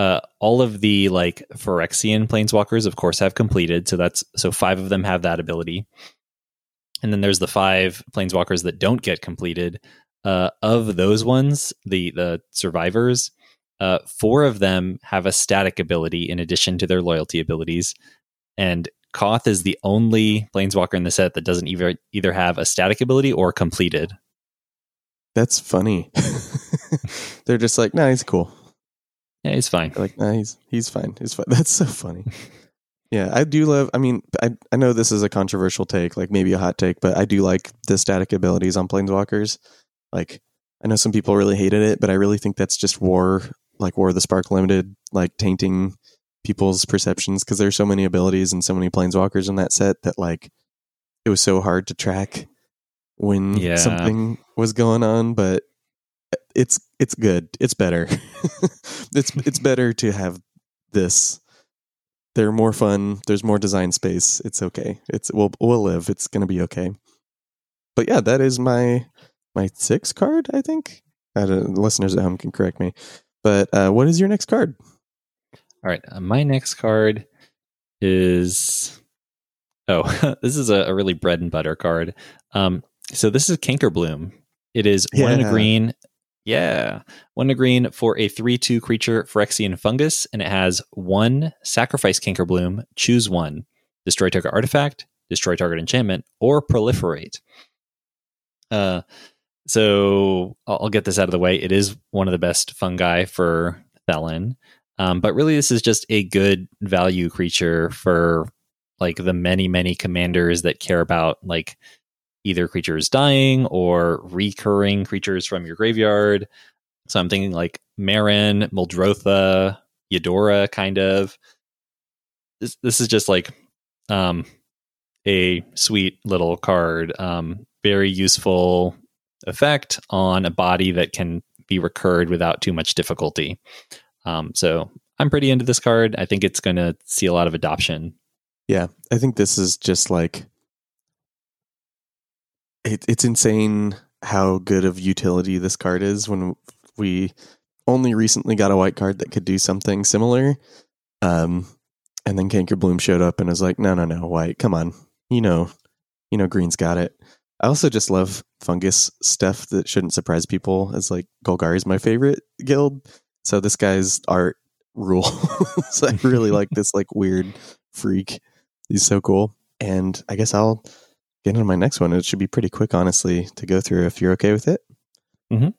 uh, all of the like Phyrexian planeswalkers, of course, have completed. So that's so five of them have that ability, and then there's the five planeswalkers that don't get completed. Uh, of those ones, the the survivors, uh, four of them have a static ability in addition to their loyalty abilities, and Koth is the only planeswalker in the set that doesn't either either have a static ability or completed. That's funny. They're just like, nah, he's cool. Yeah, he's fine. Like, nah, he's he's fine. He's fine. That's so funny. yeah, I do love. I mean, I I know this is a controversial take, like maybe a hot take, but I do like the static abilities on planeswalkers. Like, I know some people really hated it, but I really think that's just war, like War of the Spark Limited, like tainting people's perceptions because there's so many abilities and so many planeswalkers in that set that like it was so hard to track when Yeah. something was going on but it's it's good. It's better. It's it's better to have this. They're more fun. There's more design space. It's okay. It's we'll we'll live. It's gonna be okay. But yeah that is my my six card i think. Uh, listeners at home can correct me. But uh, what is your next card? All right, uh, my next card is oh, this is a, a really bread and butter card. Um, so this is Cankerbloom. It is one and a green. Yeah, one a green for a three-two creature Phyrexian fungus, and it has one sacrifice Cankerbloom. Choose one. Destroy target artifact, destroy target enchantment, or proliferate. Uh, so I'll, I'll get this out of the way. It is one of the best fungi for Thelon. Um, but really, this is just a good value creature for like the many, many commanders that care about like either creatures dying or recurring creatures from your graveyard. So I'm thinking like Meren, Muldrotha, Eudora, kind of. This this is just like um, a sweet little card. Um, very useful effect on a body that can be recurred without too much difficulty. Um, so I'm pretty into this card. I think it's going to see a lot of adoption. Yeah, I think this is just like it, it's insane how good of utility this card is when we only recently got a white card that could do something similar. Um, and then Cankerbloom showed up and was like, no, no, no, white, come on. You know, you know, green's got it. I also just love fungus stuff that shouldn't surprise people as like Golgari is my favorite guild. So this guy's art rules. I really like this like weird freak. He's so cool. And I guess I'll get into my next one. It should be pretty quick, honestly, to go through if you're okay with it. Mhm.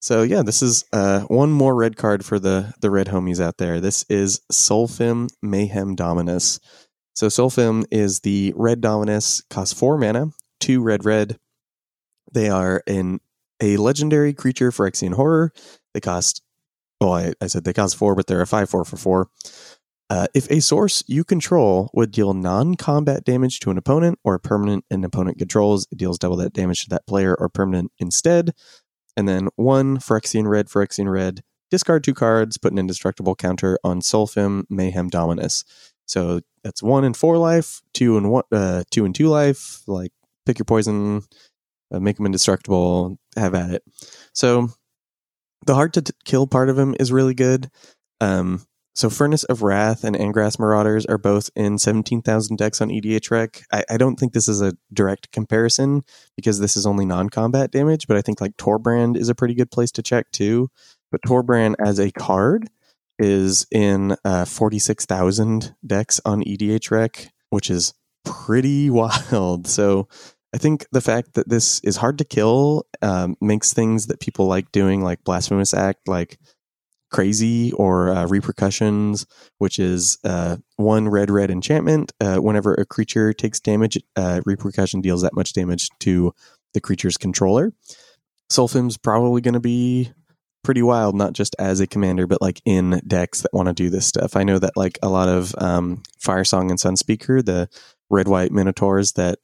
So yeah, this is uh, one more red card for the the red homies out there. This is Solphim Mayhem Dominus. So Solphim is the red Dominus, costs four mana, two red red. They are in a legendary creature Phyrexian Horror. They cost well, I, I said they cost four, but they're a five four for four. Uh, if a source you control would deal non-combat damage to an opponent or a permanent an opponent controls, it deals double that damage to that player or permanent instead. And then one Phyrexian red, Phyrexian red, discard two cards, put an indestructible counter on Solphim Mayhem Dominus. So that's one and four life, two and one, uh, two and two life. Like pick your poison, uh, make them indestructible, have at it. So the hard to t- kill part of him is really good. Um, so Furnace of Rath and Angrath's Marauders are both in 17,000 decks on EDHREC. I, I don't think this is a direct comparison because this is only non-combat damage, but I think like Torbran is a pretty good place to check too. But Torbran as a card is in uh, 46,000 decks on EDHREC, which is pretty wild. So I think the fact that this is hard to kill um, makes things that people like doing, like Blasphemous Act, like crazy or uh, repercussions, which is uh, one red red enchantment. Uh, whenever a creature takes damage, uh, repercussion deals that much damage to the creature's controller. Solphim's probably going to be pretty wild, not just as a commander, but like in decks that want to do this stuff. I know that like a lot of um, Firesong and Sunspeaker, the red white minotaurs that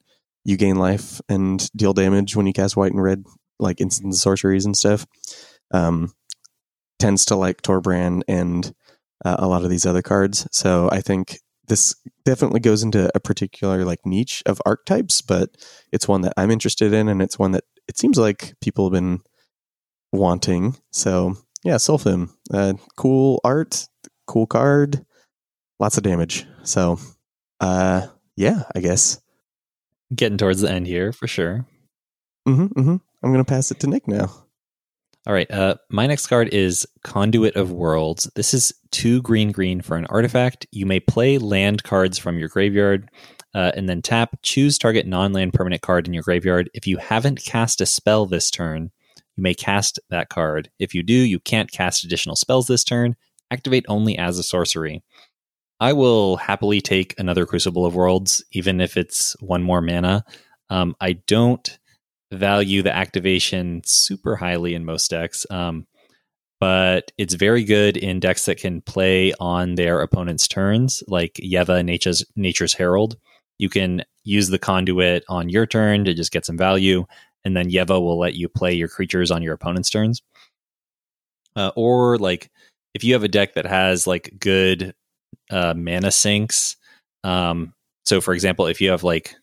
you gain life and deal damage when you cast white and red, like instant sorceries and stuff. Um, tends to like Torbran and uh, a lot of these other cards. So I think this definitely goes into a particular like niche of archetypes, but it's one that I'm interested in, and it's one that it seems like people have been wanting. So yeah, Solphim, uh, cool art, cool card, lots of damage. So uh, yeah, I guess Getting towards the end here for sure. hmm hmm I'm gonna pass it to Nick now. All right. Uh, my next card is Conduit of Worlds. This is two green green for an artifact. You may play land cards from your graveyard uh, and then tap, choose target non land permanent card in your graveyard. If you haven't cast a spell this turn, you may cast that card. If you do, you can't cast additional spells this turn. Activate only as a sorcery. I will happily take another Crucible of Worlds, even if it's one more mana. Um, I don't value the activation super highly in most decks, um, but it's very good in decks that can play on their opponent's turns, like Yeva Nature's, Nature's Herald. You can use the conduit on your turn to just get some value, and then Yeva will let you play your creatures on your opponent's turns. Uh, or like if you have a deck that has like good uh, mana sinks. Um, so, for example, if you have like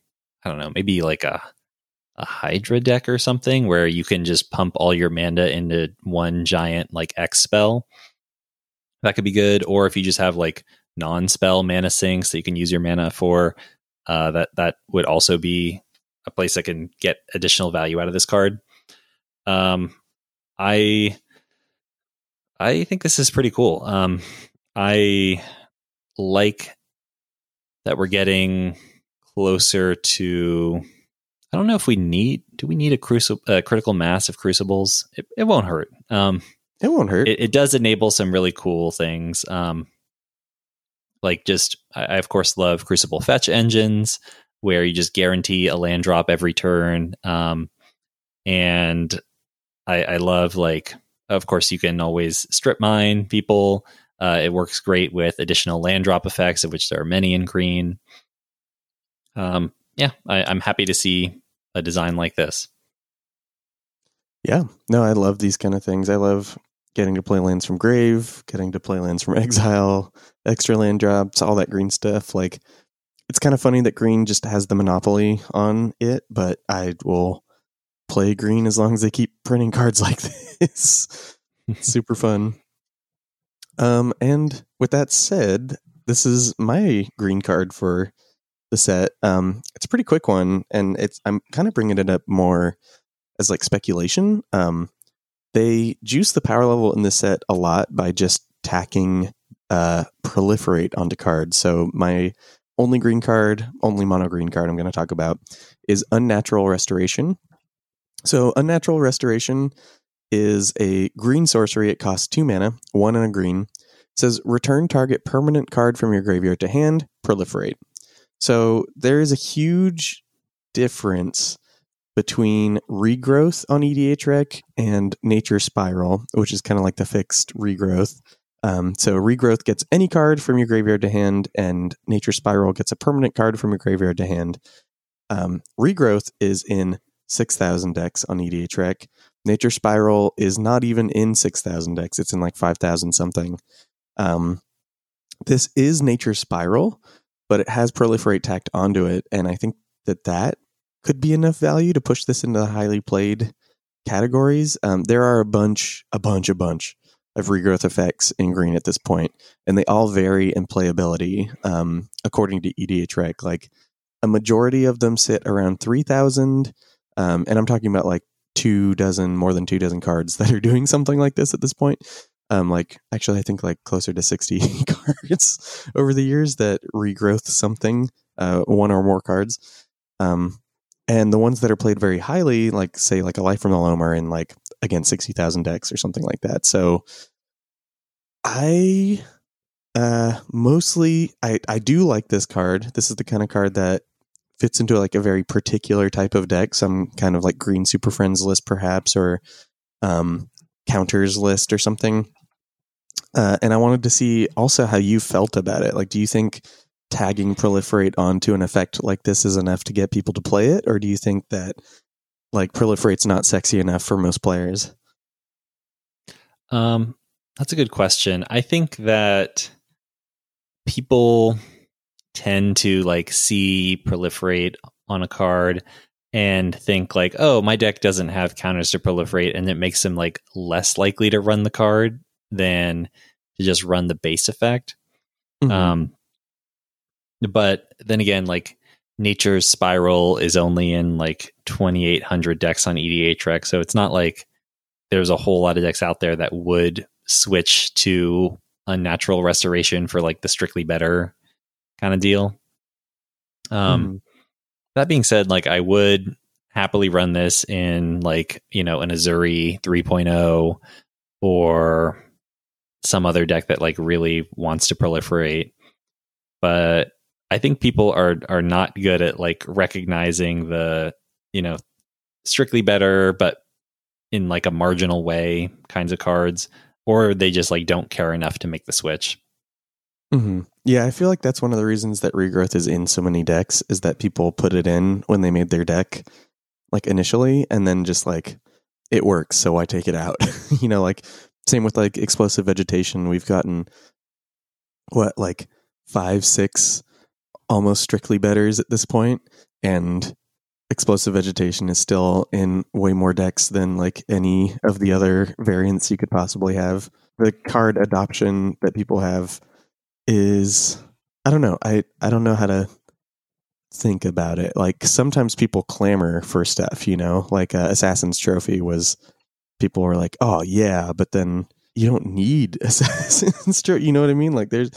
I don't know, maybe like a a Hydra deck or something where you can just pump all your mana into one giant like X spell. That could be good. Or if you just have like non-spell mana sinks that you can use your mana for, uh, that that would also be a place that can get additional value out of this card. Um, I I think this is pretty cool. Um, I like that we're getting closer to I don't know if we need. Do we need a crucible, uh, critical mass of crucibles? It, it won't hurt. Um, it won't hurt. It, it, does enable some really cool things. Um, like just, I, I, of course love crucible fetch engines where you just guarantee a land drop every turn. Um, and I, I love like, of course, you can always strip mine people. Uh, it works great with additional land drop effects, of which there are many in green. Um, yeah, I, I'm happy to see a design like this. Yeah, no, I love these kind of things. I love getting to play lands from grave, getting to play lands from exile, extra land drops, all that green stuff. Like, it's kind of funny that green just has the monopoly on it, but I will play green as long as they keep printing cards like this. Super fun. Um, and with that said, this is my green card for the set. Um, it's a pretty quick one, and it's I'm kind of bringing it up more as like speculation. Um, they juice the power level in this set a lot by just tacking uh, proliferate onto cards. So my only green card, only mono green card I'm going to talk about is unnatural restoration. So unnatural restoration is a green sorcery. It costs two mana, one and a green. It says return target permanent card from your graveyard to hand, proliferate. So there is a huge difference between regrowth on EDHREC and Nature Spiral, which is kind of like the fixed regrowth. Um, so regrowth gets any card from your graveyard to hand, and Nature Spiral gets a permanent card from your graveyard to hand. Um, regrowth is in 6,000 decks on EDHREC. Nature Spiral is not even in 6,000 decks, it's in like 5,000 something. Um, this is Nature Spiral, but it has proliferate tacked onto it, and I think that that could be enough value to push this into the highly played categories. Um, there are a bunch, a bunch, a bunch of regrowth effects in green at this point, and they all vary in playability um, according to EDHREC. Like a majority of them sit around three thousand, um, and I'm talking about like two dozen, more than two dozen cards that are doing something like this at this point. Um, like actually, I think like closer to sixty cards over the years that regrowth something, uh, one or more cards. Um, and the ones that are played very highly, like say like a Life from the Loam, are in like again sixty thousand decks or something like that. So I uh mostly I I do like this card. This is the kind of card that fits into like a very particular type of deck, some kind of like green super friends list perhaps or um counters list or something. Uh, and I wanted to see also how you felt about it. Like do you think tagging proliferate onto an effect like this is enough to get people to play it or do you think that like proliferate's not sexy enough for most players? Um that's a good question. I think that people tend to like see proliferate on a card and think like, oh, my deck doesn't have counters to proliferate, and it makes them like less likely to run the card than to just run the base effect. Mm-hmm. Um, but then again, like Nature's Spiral is only in like 2,800 decks on EDHREC, so it's not like there's a whole lot of decks out there that would switch to unnatural restoration for like the strictly better kind of deal. Um, mm. That being said, like I would happily run this in like, you know, an Ezuri 3.0 or some other deck that like really wants to proliferate. But I think people are are not good at like recognizing the, you know, strictly better but in like a marginal way kinds of cards or they just like don't care enough to make the switch. Mm-hmm. Yeah, I feel like that's one of the reasons that regrowth is in so many decks is that people put it in when they made their deck, like initially, and then just like it works, so I take it out. you know, like same with like explosive vegetation. We've gotten what like five, six, almost strictly betters at this point, and explosive vegetation is still in way more decks than like any of the other variants you could possibly have. The card adoption that people have is I don't know. I I don't know how to think about it. Like sometimes people clamor for stuff, you know, like uh, Assassin's Trophy was people were like, "Oh yeah," but then you don't need Assassin's Trophy. You know what I mean? Like there's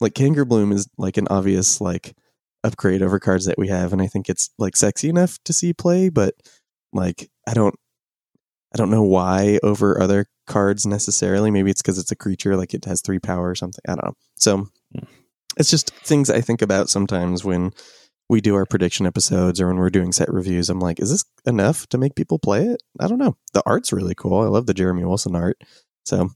like Cankerbloom is like an obvious like upgrade over cards that we have and i think it's like sexy enough to see play but like i don't i don't know why over other cards necessarily maybe it's because it's a creature like it has three power or something i don't know so it's just things i think about sometimes when we do our prediction episodes or when we're doing set reviews i'm like is this enough to make people play it i don't know the art's really cool i love the jeremy wilson art so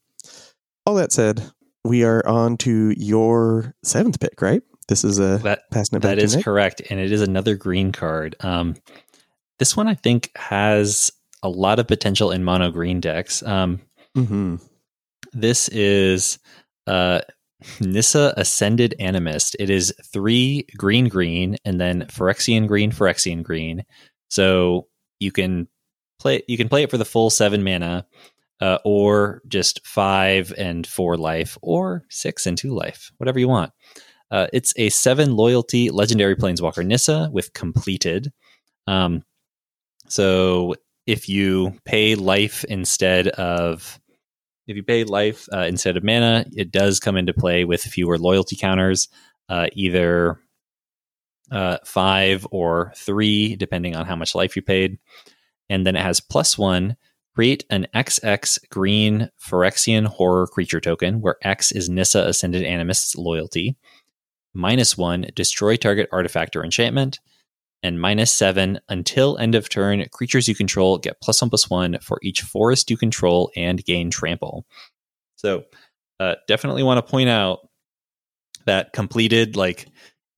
all that said we are on to your seventh pick right this is a that, passing it That is Nick. correct, and it is another green card. Um, this one I think has a lot of potential in mono green decks. Um, mm-hmm. This is uh, Nissa Ascended Animist. It is three green green and then Phyrexian green, Phyrexian green. So you can play you can play it for the full seven mana, uh, or just five and four life, or six and two life, whatever you want. Uh, it's a seven loyalty legendary planeswalker Nissa with completed. Um, so if you pay life instead of if you pay life uh, instead of mana, it does come into play with fewer loyalty counters, uh, either uh, five or three, depending on how much life you paid. And then it has plus one. Create an XX green Phyrexian horror creature token, where X is Nissa Ascended Animist's loyalty minus one, destroy target artifact or enchantment, and minus seven, until end of turn, creatures you control get plus one plus one for each forest you control and gain trample. So, uh, definitely want to point out that completed like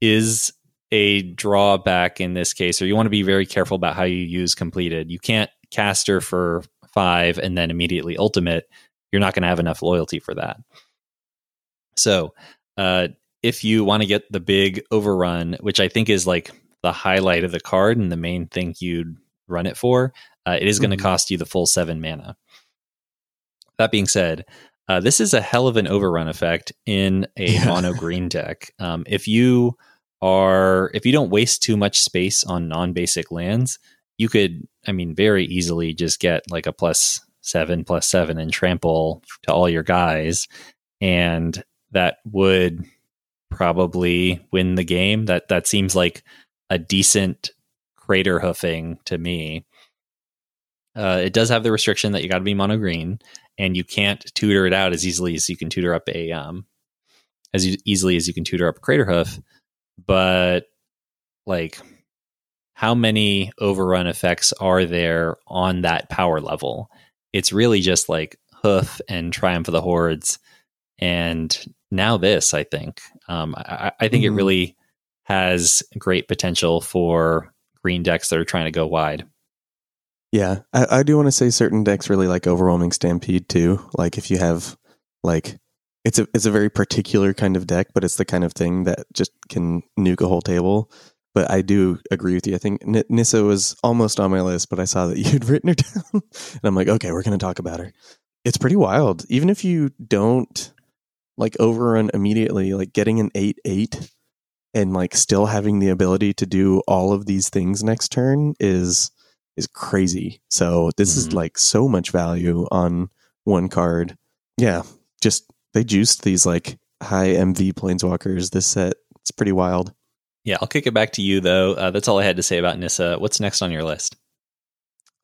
is a drawback in this case, or you want to be very careful about how you use completed. You can't caster for five and then immediately ultimate. You're not going to have enough loyalty for that. So, uh, if you want to get the big overrun, which I think is like the highlight of the card and the main thing you'd run it for, uh, it is going to mm-hmm. cost you the full seven mana. That being said, uh, this is a hell of an overrun effect in a yeah. mono green deck. Um, if you are, if you don't waste too much space on non basic lands, you could, I mean, very easily just get like a plus seven plus seven and trample to all your guys, and that would probably win the game. That that seems like a decent crater hoofing to me. Uh, it does have the restriction that you got to be mono green, and you can't tutor it out as easily as you can tutor up a um, as easily as you can tutor up a Craterhoof. But like, how many overrun effects are there on that power level? It's really just like hoof and triumph of the hordes, and now this. I think. Um, I, I, think mm-hmm. it really has great potential for green decks that are trying to go wide. Yeah, I, I do want to say certain decks really like overwhelming stampede too. Like if you have like it's a it's a very particular kind of deck, but it's the kind of thing that just can nuke a whole table. But I do agree with you. I think N- Nissa was almost on my list, but I saw that you'd written her down, and I'm like, okay, we're going to talk about her. It's pretty wild. Even if you don't like overrun immediately, like getting an eight eight and like still having the ability to do all of these things next turn is is crazy. So this mm-hmm. is like so much value on one card. Yeah, just they juiced these like high MV planeswalkers this set. It's pretty wild. Yeah, I'll kick it back to you though. Uh, that's all I had to say about Nissa. What's next on your list?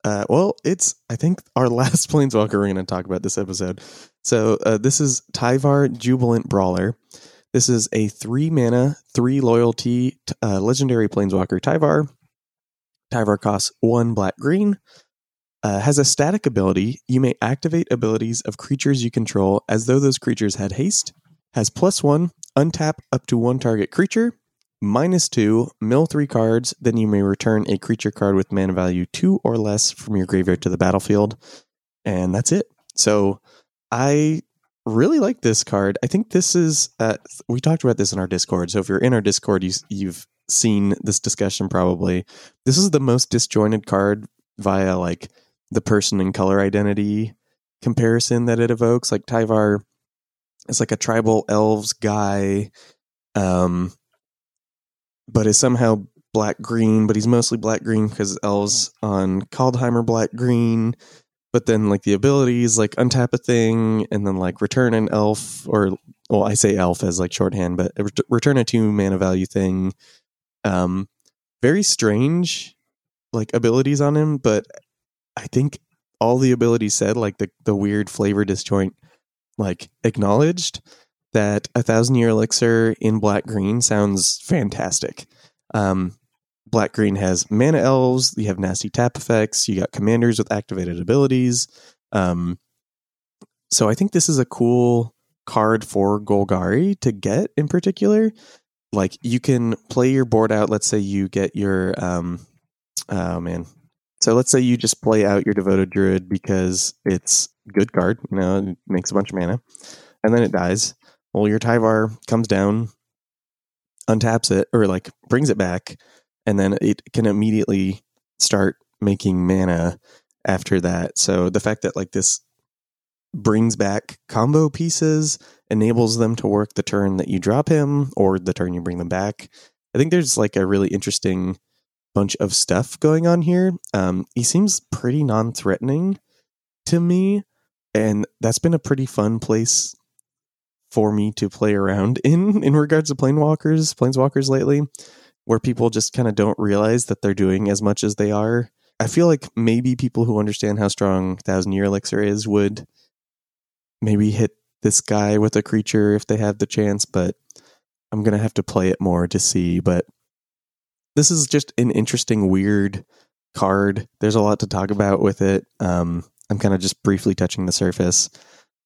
Uh, well, it's I think our last planeswalker we're going to talk about this episode. So uh, this is Tyvar Jubilant Brawler. This is a three mana, three loyalty uh, legendary planeswalker Tyvar. Tyvar costs one black green. Uh, has a static ability. You may activate abilities of creatures you control as though those creatures had haste. Has plus one, untap up to one target creature. Minus two, mill three cards. Then you may return a creature card with mana value two or less from your graveyard to the battlefield. And that's it. So I really like this card. I think this is uh, we talked about this in our Discord. So if you're in our Discord, you, you've seen this discussion probably. This is the most disjointed card via like the person and color identity comparison that it evokes. Like Tyvar is like a tribal elves guy, um, but is somehow black green, but he's mostly black green because elves on Kaldheim black green but then like the abilities like untap a thing and then like return an elf or well i say elf as like shorthand but return a two mana value thing um very strange like abilities on him but i think all the abilities said like the the weird flavor disjoint like acknowledged that a thousand year elixir in black green sounds fantastic. Um Black Green has mana elves. You have nasty tap effects. You got commanders with activated abilities. Um, so I think this is a cool card for Golgari to get in particular. Like you can play your board out. Let's say you get your um, oh man. So let's say you just play out your devoted druid because it's good card. You know, it makes a bunch of mana, and then it dies. Well, your Tyvar comes down, untaps it, or like brings it back, and then it can immediately start making mana after that. So the fact that like this brings back combo pieces, enables them to work the turn that you drop him or the turn you bring them back. I think there's like a really interesting bunch of stuff going on here. Um, he seems pretty non-threatening to me, and that's been a pretty fun place for me to play around in in regards to planewalkers, planeswalkers lately where people just kind of don't realize that they're doing as much as they are. I feel like maybe people who understand how strong Thousand Year Elixir is would maybe hit this guy with a creature if they have the chance, but I'm going to have to play it more to see. But this is just an interesting, weird card. There's a lot to talk about with it. Um, I'm kind of just briefly touching the surface.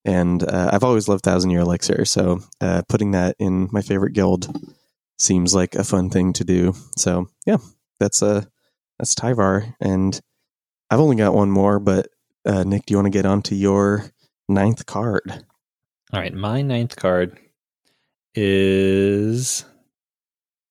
And uh, I've always loved Thousand Year Elixir, so uh, putting that in my favorite guild seems like a fun thing to do. So yeah, that's uh that's Tyvar, and I've only got one more. But uh, Nick, do you want to get on to your ninth card? All right, my ninth card is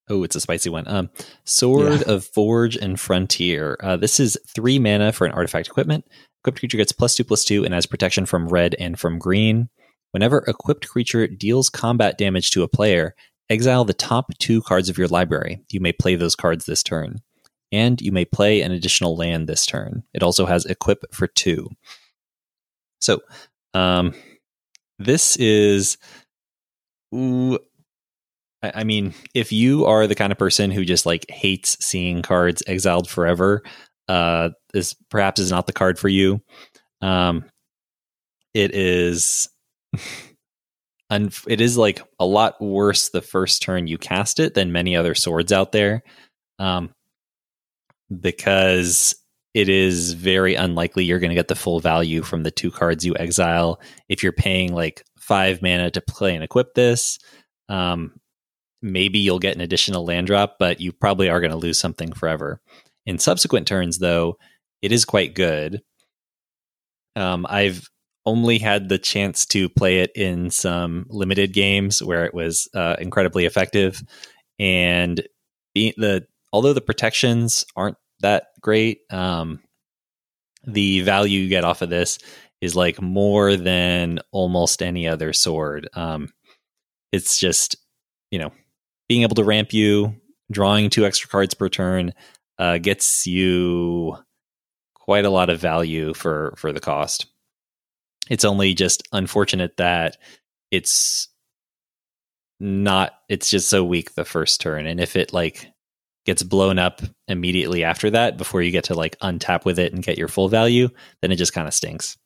oh, it's a spicy one. Um, Sword yeah. of Forge and Frontier. Uh, this is three mana for an artifact equipment. Equipped creature gets plus two plus two and has protection from red and from green. Whenever equipped creature deals combat damage to a player, Exile the top two cards of your library. You may play those cards this turn. And you may play an additional land this turn. It also has equip for two. So, um, this is. Ooh, I, I mean, if you are the kind of person who just like hates seeing cards exiled forever, uh, this perhaps is not the card for you. Um, it is. un- it is like a lot worse the first turn you cast it than many other swords out there. Um, because it is very unlikely you're going to get the full value from the two cards you exile if you're paying like five mana to play and equip this. Um, maybe you'll get an additional land drop, but you probably are going to lose something forever. In subsequent turns, though, it is quite good. Um, I've only had the chance to play it in some limited games where it was uh, incredibly effective, and the although the protections aren't that great, um, the value you get off of this is like more than almost any other sword. Um, it's just you know being able to ramp you, drawing two extra cards per turn, uh, gets you quite a lot of value for for the cost. It's only just unfortunate that it's not it's just so weak the first turn and if it like gets blown up immediately after that before you get to like untap with it and get your full value then it just kind of stinks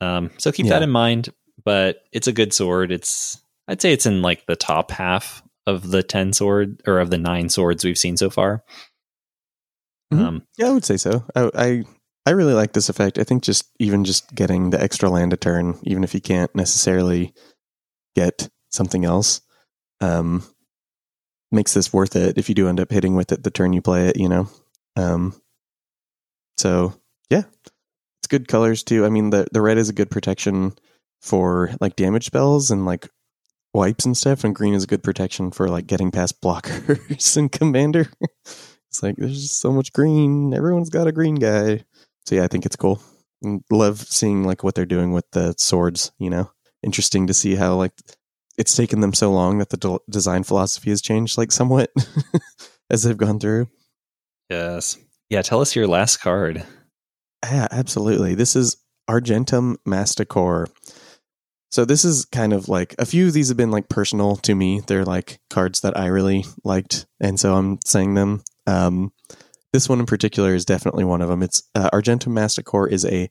um so keep yeah. that in mind but it's a good sword it's i'd say it's in like the top half of the 10 sword or of the nine swords we've seen so far. Mm-hmm. Um, yeah, I would say so. I, I, I really like this effect. I think just even just getting the extra land a turn, even if you can't necessarily get something else, um, makes this worth it if you do end up hitting with it the turn you play it, you know? Um, so yeah, it's good colors too. I mean, the, the red is a good protection for like damage spells and like wipes and stuff, and green is a good protection for like getting past blockers and commander. it's like there's just so much green. Everyone's got a green guy. So yeah, I think it's cool. And love seeing like what they're doing with the swords. You know, interesting to see how like it's taken them so long that the de- design philosophy has changed like somewhat as they've gone through. Yes. Yeah. Tell us your last card. Yeah, absolutely. This is Argentum Masticore. So this is kind of like a few of these have been like personal to me. They're like cards that I really liked, and so I'm saying them. Um, this one in particular is definitely one of them. It's uh, Argentum Masticore is a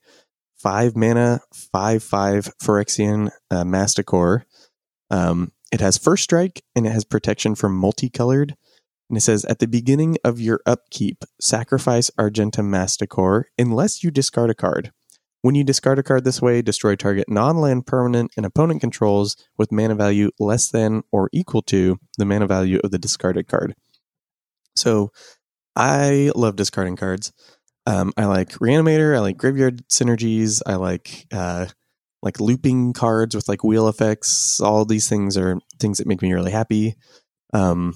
five mana five five Phyrexian uh, Masticore. Um, it has first strike and it has protection from multicolored. And it says at the beginning of your upkeep, sacrifice Argentum Masticore unless you discard a card. When you discard a card this way, destroy target non land permanent and opponent controls with mana value less than or equal to the mana value of the discarded card. So I love discarding cards. Um, I like Reanimator. I like Graveyard Synergies. I like uh, like looping cards with like wheel effects. All these things are things that make me really happy. Um,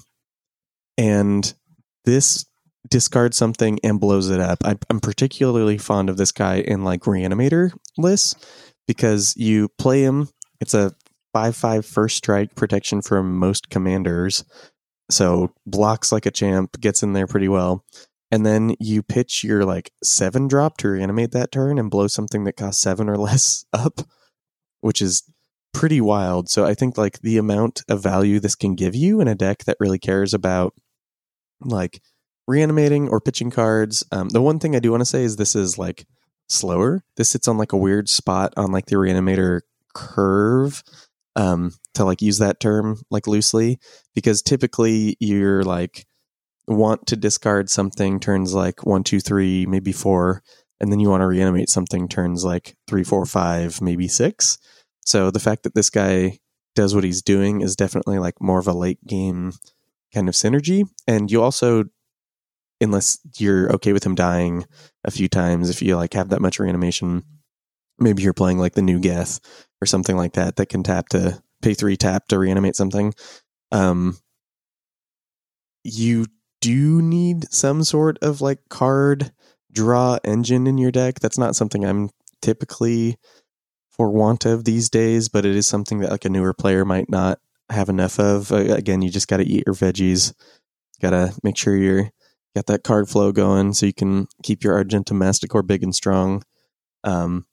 and this discards something and blows it up. I'm, I'm particularly fond of this guy in like reanimator lists because you play him. It's a 5 5 first strike protection from most commanders. So blocks like a champ, gets in there pretty well. And then you pitch your like seven drop to reanimate that turn and blow something that costs seven or less up, which is pretty wild. So I think like the amount of value this can give you in a deck that really cares about like reanimating or pitching cards. Um, the one thing I do want to say is this is like slower. This sits on like a weird spot on like the reanimator curve. Um, to like use that term like loosely, because typically you're like want to discard something turns like one, two, three, maybe four, and then you want to reanimate something turns like three, four, five, maybe six. So the fact that this guy does what he's doing is definitely like more of a late game kind of synergy. And you also unless you're okay with him dying a few times, if you like have that much reanimation, maybe you're playing like the new Geth or something like that that can tap to pay three tap to reanimate something. Um, you do need some sort of like card draw engine in your deck. That's not something I'm typically for want of these days, but it is something that like a newer player might not have enough of. Again, you just got to eat your veggies. Got to make sure you're Got that card flow going so you can keep your Argentum Masticore big and strong. Um,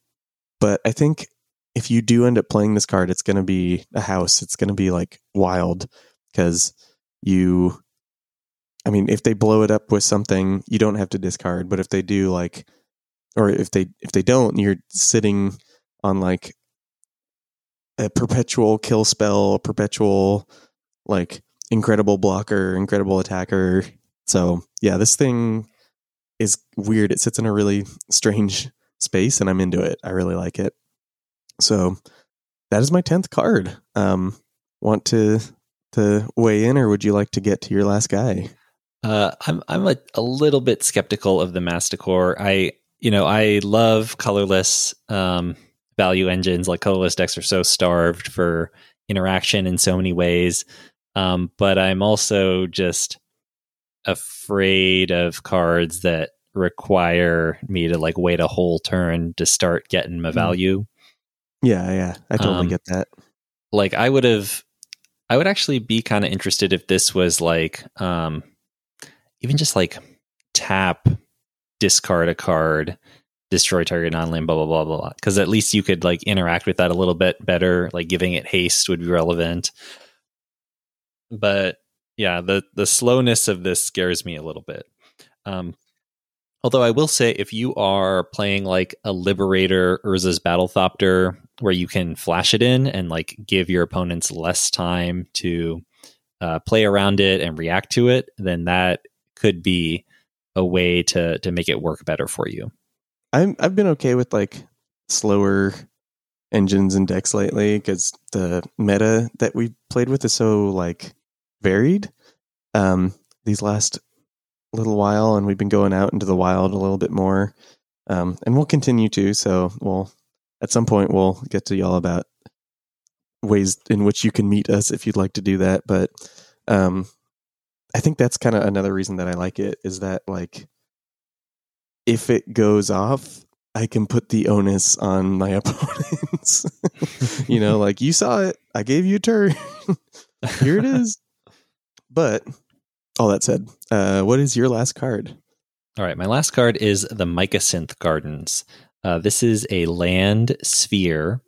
but I think if you do end up playing this card, it's going to be a house. It's going to be like wild because you, I mean, if they blow it up with something, you don't have to discard. But if they do, like, or if they if they don't, you're sitting on like a perpetual kill spell, a perpetual like incredible blocker, incredible attacker. So yeah, this thing is weird. It sits in a really strange space, and I'm into it. I really like it. So that is my tenth card. Um, want to to weigh in, or would you like to get to your last guy? Uh, I'm I'm a, a little bit skeptical of the Masticore. I you know I love colorless um, value engines. Like colorless decks are so starved for interaction in so many ways. Um, but I'm also just afraid of cards that require me to like wait a whole turn to start getting my mm. value. Yeah, yeah. I totally um, get that. Like I would have I would actually be kind of interested if this was like um even just like tap discard a card destroy target non-land blah blah blah blah because at least you could like interact with that a little bit better like giving it haste would be relevant but yeah the the slowness of this scares me a little bit um although i will say if you are playing like a liberator urza's battlethopter where you can flash it in and like give your opponents less time to uh, play around it and react to it then that could be a way to to make it work better for you I'm I've been okay with like slower engines and decks lately because the meta that we played with is so like varied. Um, these last little while, and we've been going out into the wild a little bit more, um, and we'll continue to. So we'll at some point we'll get to y'all about ways in which you can meet us if you'd like to do that. But um, I think that's kind of another reason that I like it is that like if it goes off, I can put the onus on my opponents. you know, like you saw it, I gave you a turn. Here it is. But all that said, uh, what is your last card? All right, my last card is the Mycosynth Gardens. Uh, this is a land sphere.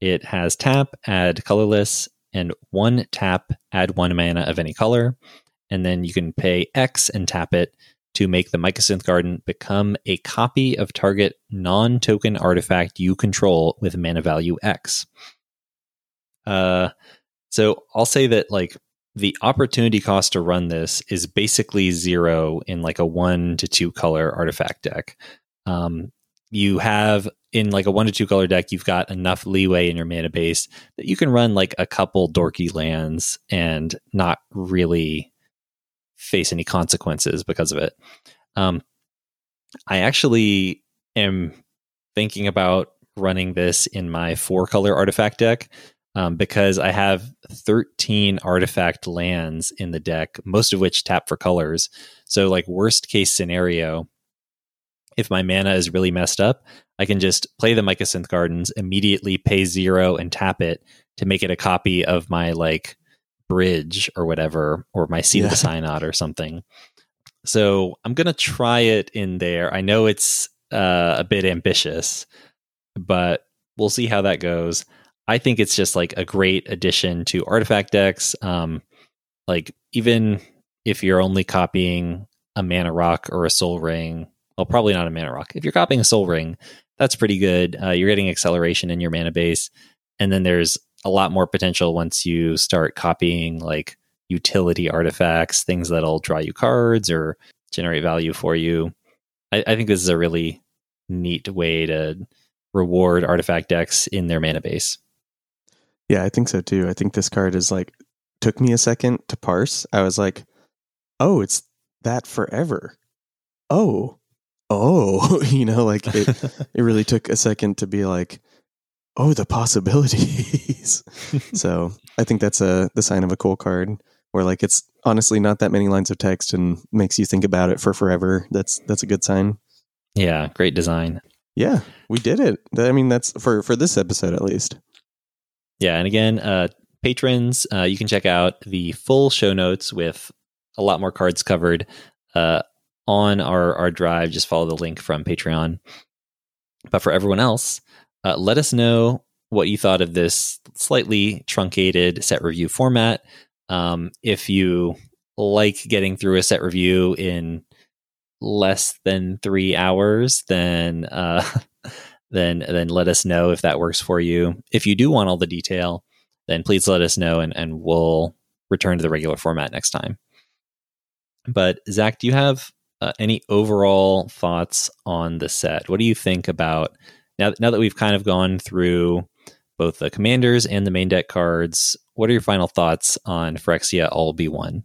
It has tap, add colorless, and one tap, add one mana of any color. And then you can pay X and tap it to make the Mycosynth Garden become a copy of target non token artifact you control with mana value X. Uh, so I'll say that like the opportunity cost to run this is basically zero in like a one to two color artifact deck. Um, you have in like a one to two color deck, you've got enough leeway in your mana base that you can run like a couple dorky lands and not really face any consequences because of it. Um, I actually am thinking about running this in my four color artifact deck um, because I have 13 artifact lands in the deck, most of which tap for colors. So, like, worst case scenario, if my mana is really messed up, I can just play the Mycosynth Gardens, immediately pay zero and tap it to make it a copy of my like bridge or whatever, or my yeah. of the synod or something. So I'm gonna try it in there. I know it's uh, a bit ambitious, but we'll see how that goes. I think it's just like a great addition to artifact decks. Um, like even if you're only copying a mana rock or a Sol Ring, well, probably not a mana rock. If you're copying a Sol Ring, that's pretty good. Uh, you're getting acceleration in your mana base, and then there's a lot more potential once you start copying like utility artifacts, things that'll draw you cards or generate value for you. I, I think this is a really neat way to reward artifact decks in their mana base. Yeah, I think so too. I think this card is like took me a second to parse. I was like, "Oh, it's that forever." Oh. Oh, you know, like it it really took a second to be like, oh, the possibilities. so I think that's a the sign of a cool card where like it's honestly not that many lines of text and makes you think about it for forever. That's that's a good sign. Yeah, great design. Yeah, we did it. I mean, that's for for this episode at least. Yeah, and again, uh, patrons, uh, you can check out the full show notes with a lot more cards covered uh, on our our drive. Just follow the link from Patreon. But for everyone else, Uh, let us know what you thought of this slightly truncated set review format. Um, if you like getting through a set review in less than three hours, then uh, then then let us know if that works for you. If you do want all the detail, then please let us know, and and we'll return to the regular format next time. But Zach, do you have uh, any overall thoughts on the set? What do you think about now? Now that we've kind of gone through both the commanders and the main deck cards, what are your final thoughts on Phyrexia All Be One?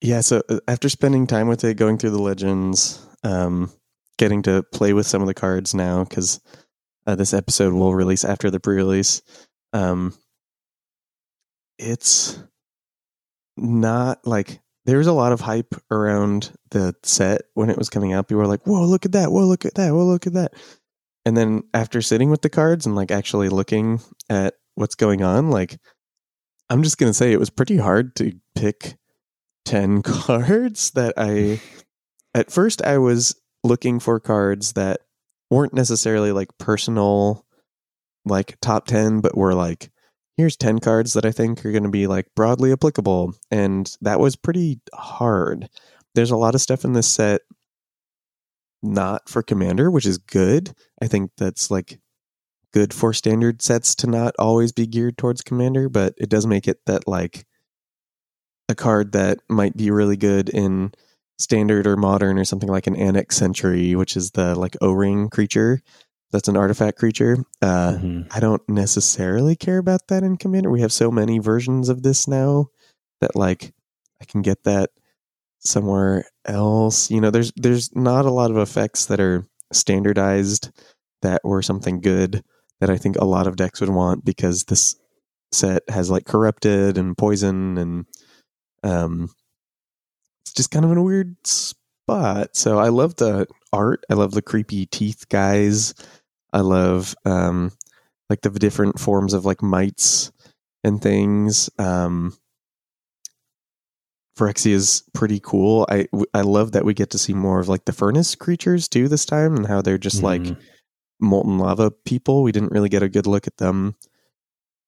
Yeah, so uh, after spending time with it, going through the legends, um, getting to play with some of the cards now because uh, this episode will release after the pre-release. Um, it's not like there was a lot of hype around the set when it was coming out. People were like, "Whoa, look at that! Whoa, look at that! Whoa, look at that!" And then after sitting with the cards and like actually looking at what's going on, like I'm just gonna say it was pretty hard to pick ten cards that I. At first, I was looking for cards that weren't necessarily like personal, like top 10, but were like, here's 10 cards that I think are going to be like broadly applicable. And that was pretty hard. There's a lot of stuff in this set not for commander, which is good. I think that's like good for standard sets to not always be geared towards commander, but it does make it that like a card that might be really good in standard or modern or something like an Annex Sentry, which is the like O ring creature. That's an artifact creature. Uh, mm-hmm. I don't necessarily care about that in Commander. We have so many versions of this now that like I can get that somewhere else. You know, there's there's not a lot of effects that are standardized that were something good that I think a lot of decks would want because this set has like corrupted and poison and um just kind of in a weird spot. So I love the art. I love the creepy teeth guys. I love um like the different forms of like mites and things. Um Phyrexia is pretty cool. I I love that we get to see more of like the furnace creatures too this time and how they're just mm-hmm. like molten lava people. We didn't really get a good look at them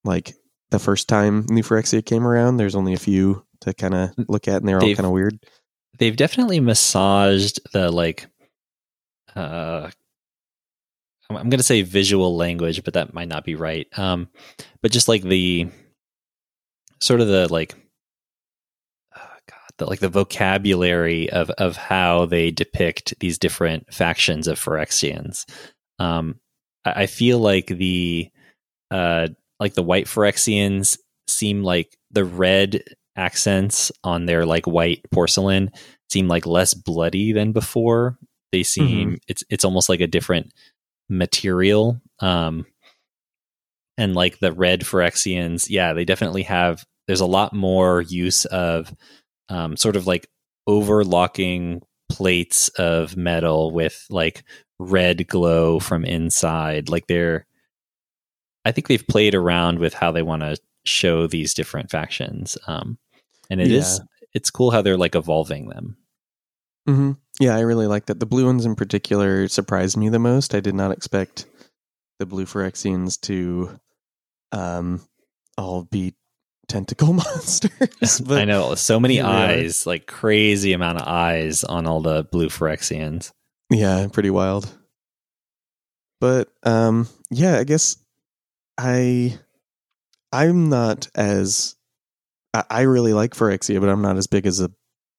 like the first time New Phyrexia came around. There's only a few to kind of look at, and they're all kind of weird. They've definitely massaged the like. Uh, I'm going to say visual language, but that might not be right. Um, but just like the sort of the like, oh God, the like the vocabulary of of how they depict these different factions of Phyrexians. Um, I, I feel like the uh, like the white Phyrexians seem like the red accents on their like white porcelain seem like less bloody than before. They seem mm-hmm. it's it's almost like a different material. Um and like the red Phyrexians, yeah, they definitely have there's a lot more use of um sort of like overlocking plates of metal with like red glow from inside. Like they're I think they've played around with how they want to show these different factions. Um, and it yeah. is it's cool how they're like evolving them. Mm-hmm. Yeah, I really like that. The blue ones in particular surprised me the most. I did not expect the blue Phyrexians to um, all be tentacle monsters. I know so many eyes, like crazy amount of eyes on all the blue Phyrexians. Yeah, pretty wild. But um, yeah, I guess I I'm not as I, really like Phyrexia, but I'm not as big as a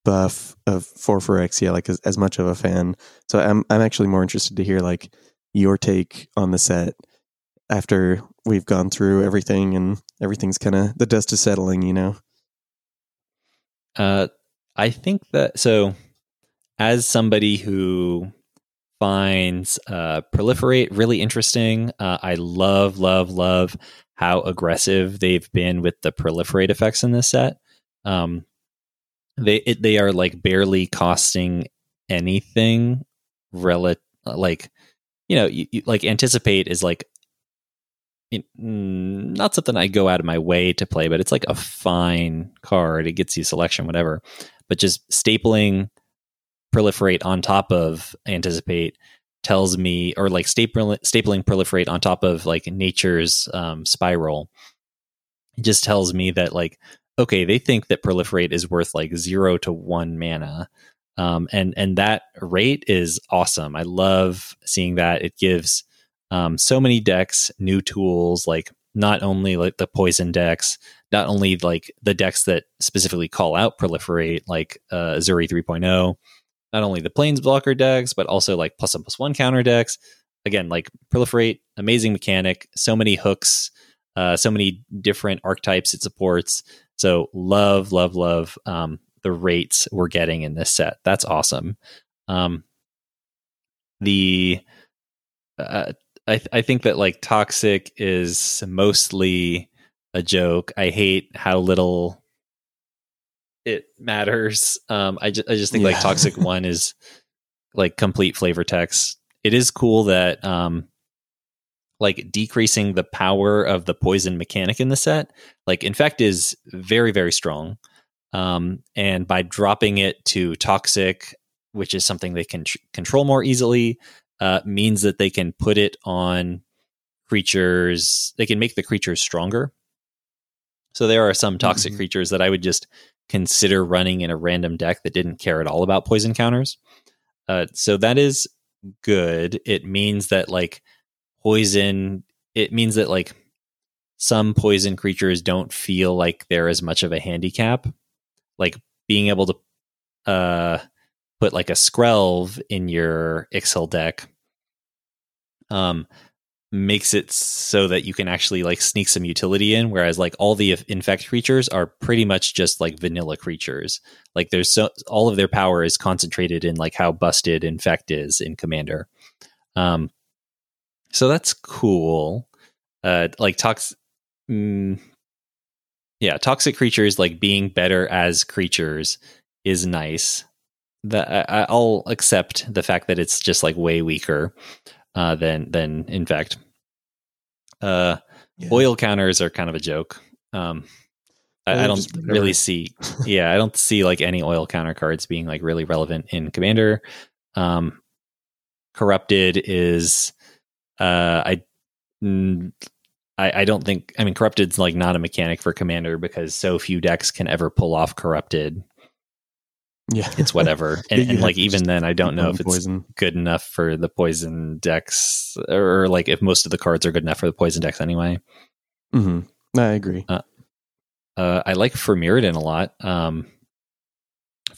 buff of for Phyrexia, like as, as much of a fan. So I'm I'm actually more interested to hear like your take on the set after we've gone through everything and everything's kind of the dust is settling, you know. Uh, I think that so. As somebody who finds uh, proliferate really interesting, uh, I love, love, love how aggressive they've been with the proliferate effects in this set. Um, they it, they are like barely costing anything. Rel- like you know, you, you, like anticipate is like it, not something I go out of my way to play, but it's like a fine card. It gets you selection, whatever. But just stapling proliferate on top of anticipate tells me, or like stapling, stapling proliferate on top of like nature's um, spiral, just tells me that like okay, they think that proliferate is worth like zero to one mana. Um, and and that rate is awesome. I love seeing that. It gives um, so many decks new tools, like not only like the poison decks, not only like the decks that specifically call out proliferate, like uh, Ezuri 3.0, not only the planeswalker decks, but also like plus one plus one counter decks. Again, like proliferate, amazing mechanic, so many hooks, uh, so many different archetypes it supports. So love, love, love um, the rates we're getting in this set. That's awesome. Um, the uh, I, th- I think that like toxic is mostly a joke. I hate how little it matters. Um, I, ju- I just think yeah. like toxic one is like complete flavor text. It is cool that um, like decreasing the power of the poison mechanic in the set. Like infect is very very strong, um, and by dropping it to toxic, which is something they can tr- control more easily, uh, means that they can put it on creatures. They can make the creatures stronger. So there are some toxic mm-hmm. creatures that I would just consider running in a random deck that didn't care at all about poison counters. Uh, so that is good. It means that like poison it means that like some poison creatures don't feel like they're as much of a handicap like being able to uh put like a skrelv in your Ixhel deck um makes it so that you can actually like sneak some utility in whereas like all the infect creatures are pretty much just like vanilla creatures like there's so all of their power is concentrated in like how busted infect is in commander um so that's cool. Uh, like tox mm, yeah, toxic creatures like being better as creatures is nice. That I, will accept the fact that it's just like way weaker uh, than than infect. Uh, yeah. Oil counters are kind of a joke. Um, I, I, don't really see. Yeah, I don't see like any oil counter cards being like really relevant in Commander. Um, corrupted is uh, I, I, I don't think. I mean, corrupted's like not a mechanic for commander because so few decks can ever pull off corrupted. Yeah, it's whatever. And, and like even then, I don't know if it's poison. good enough for the poison decks, or like if most of the cards are good enough for the poison decks anyway. Hmm. I agree. Uh, uh, I like for Mirrodin a lot. Um,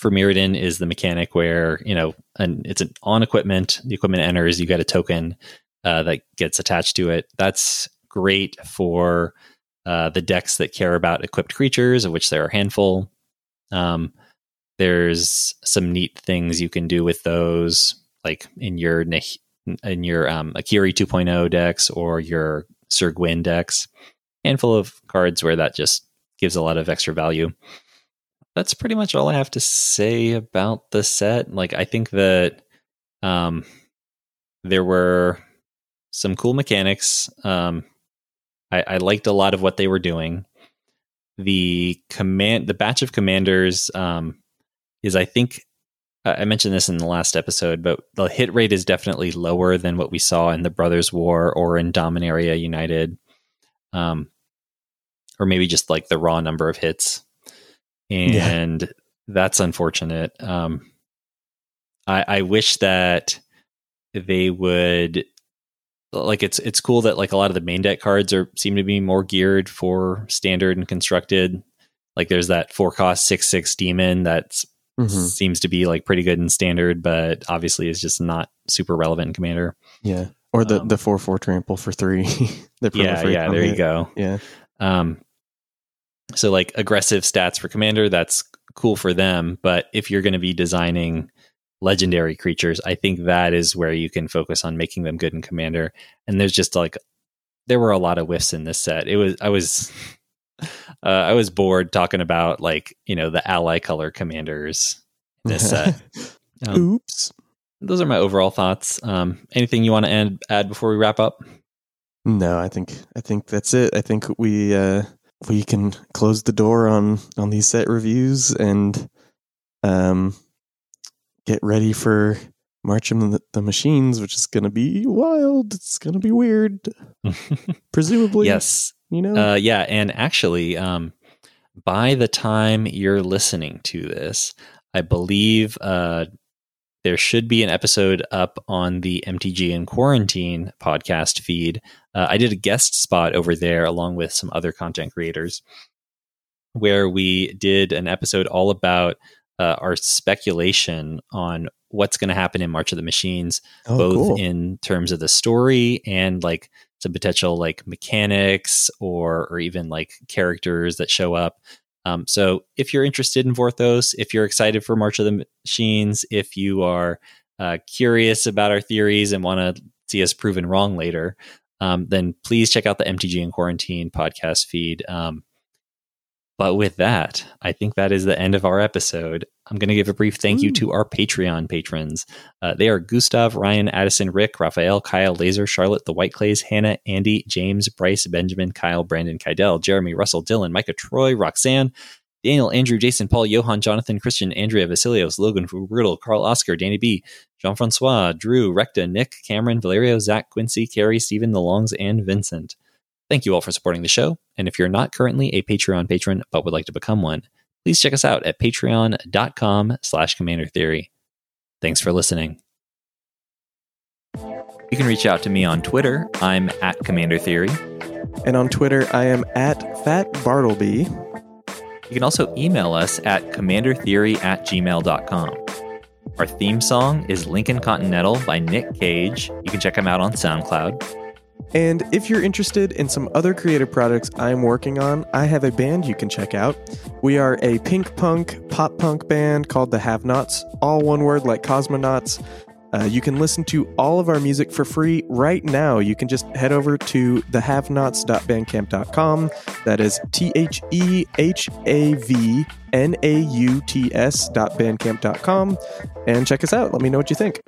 Mirrodin is the mechanic where you know, and it's an on equipment. The equipment enters, you get a token, uh, that gets attached to it. That's great for uh, the decks that care about equipped creatures, of which there are a handful. Um, there's some neat things you can do with those, like in your in your um, Akiri 2.0 decks or your Syr Gwyn decks. Handful of cards where that just gives a lot of extra value. That's pretty much all I have to say about the set. Like I think that um, there were some cool mechanics. Um, I, I, liked a lot of what they were doing. The command, the batch of commanders, um, is I think I mentioned this in the last episode, but the hit rate is definitely lower than what we saw in the Brothers War or in Dominaria United, um, or maybe just like the raw number of hits, and yeah. that's unfortunate. Um, I, I wish that they would like it's it's cool that like a lot of the main deck cards are seem to be more geared for standard and constructed. Like there's that four cost six six demon that mm-hmm. seems to be like pretty good in standard, but obviously is just not super relevant in commander. Yeah. Or the, um, the four four trample for three. yeah, yeah, there you go. Yeah. Um so like aggressive stats for commander, that's cool for them. But if you're going to be designing legendary creatures, I think that is where you can focus on making them good in Commander. And there's just like there were a lot of whiffs in this set. It was I was uh, I was bored talking about like you know the ally color commanders this set. Um, Oops. Those are my overall thoughts. Um, anything you want to add, add before we wrap up? No, I think I think that's it. I think we uh, we can close the door on on these set reviews and um get ready for March of the, the Machines, which is going to be wild. It's going to be weird. Presumably. yes. You know? Uh, yeah. And actually, um, by the time you're listening to this, I believe uh, there should be an episode up on the MTG in Quarantine podcast feed. Uh, I did a guest spot over there along with some other content creators where we did an episode all about uh, our speculation on what's going to happen in March of the Machines, oh, both cool. in terms of the story and like some potential like mechanics or or even like characters that show up. Um, so if you're interested in Vorthos, if you're excited for March of the Machines, if you are uh, curious about our theories and want to see us proven wrong later, um, then please check out the MTG in Quarantine podcast feed. Um, but with that, I think that is the end of our episode. I'm going to give a brief thank you to our Patreon patrons. Uh, they are Gustav, Ryan, Addison, Rick, Raphael, Kyle, Laser, Charlotte, The White Clays, Hannah, Andy, James, Bryce, Benjamin, Kyle, Brandon, Kydell, Jeremy, Russell, Dylan, Micah, Troy, Roxanne, Daniel, Andrew, Jason, Paul, Johan, Jonathan, Christian, Andrea, Vasilios, Logan, Brutal, Carl, Oscar, Danny B, Jean Francois, Drew, Recta, Nick, Cameron, Valerio, Zach, Quincy, Carrie, Stephen, The Longs, and Vincent. Thank you all for supporting the show. And if you're not currently a Patreon patron but would like to become one, please check us out at patreon.com slash commander theory. Thanks for listening. You can reach out to me on Twitter. I'm at Commander Theory. And on Twitter, I am at Fat Bartleby. You can also email us at commandertheory at gmail.com. Our theme song is Lincoln Continental by Nic Cage. You can check him out on SoundCloud. And if you're interested in some other creative projects I'm working on, I have a band you can check out. We are a pink punk, pop punk band called the Have Nots, all one word like cosmonauts. Uh, you can listen to all of our music for free right now. You can just head over to thehavenots.bandcamp.com. That is T H E H A V N A U T S.bandcamp.com and check us out. Let me know what you think.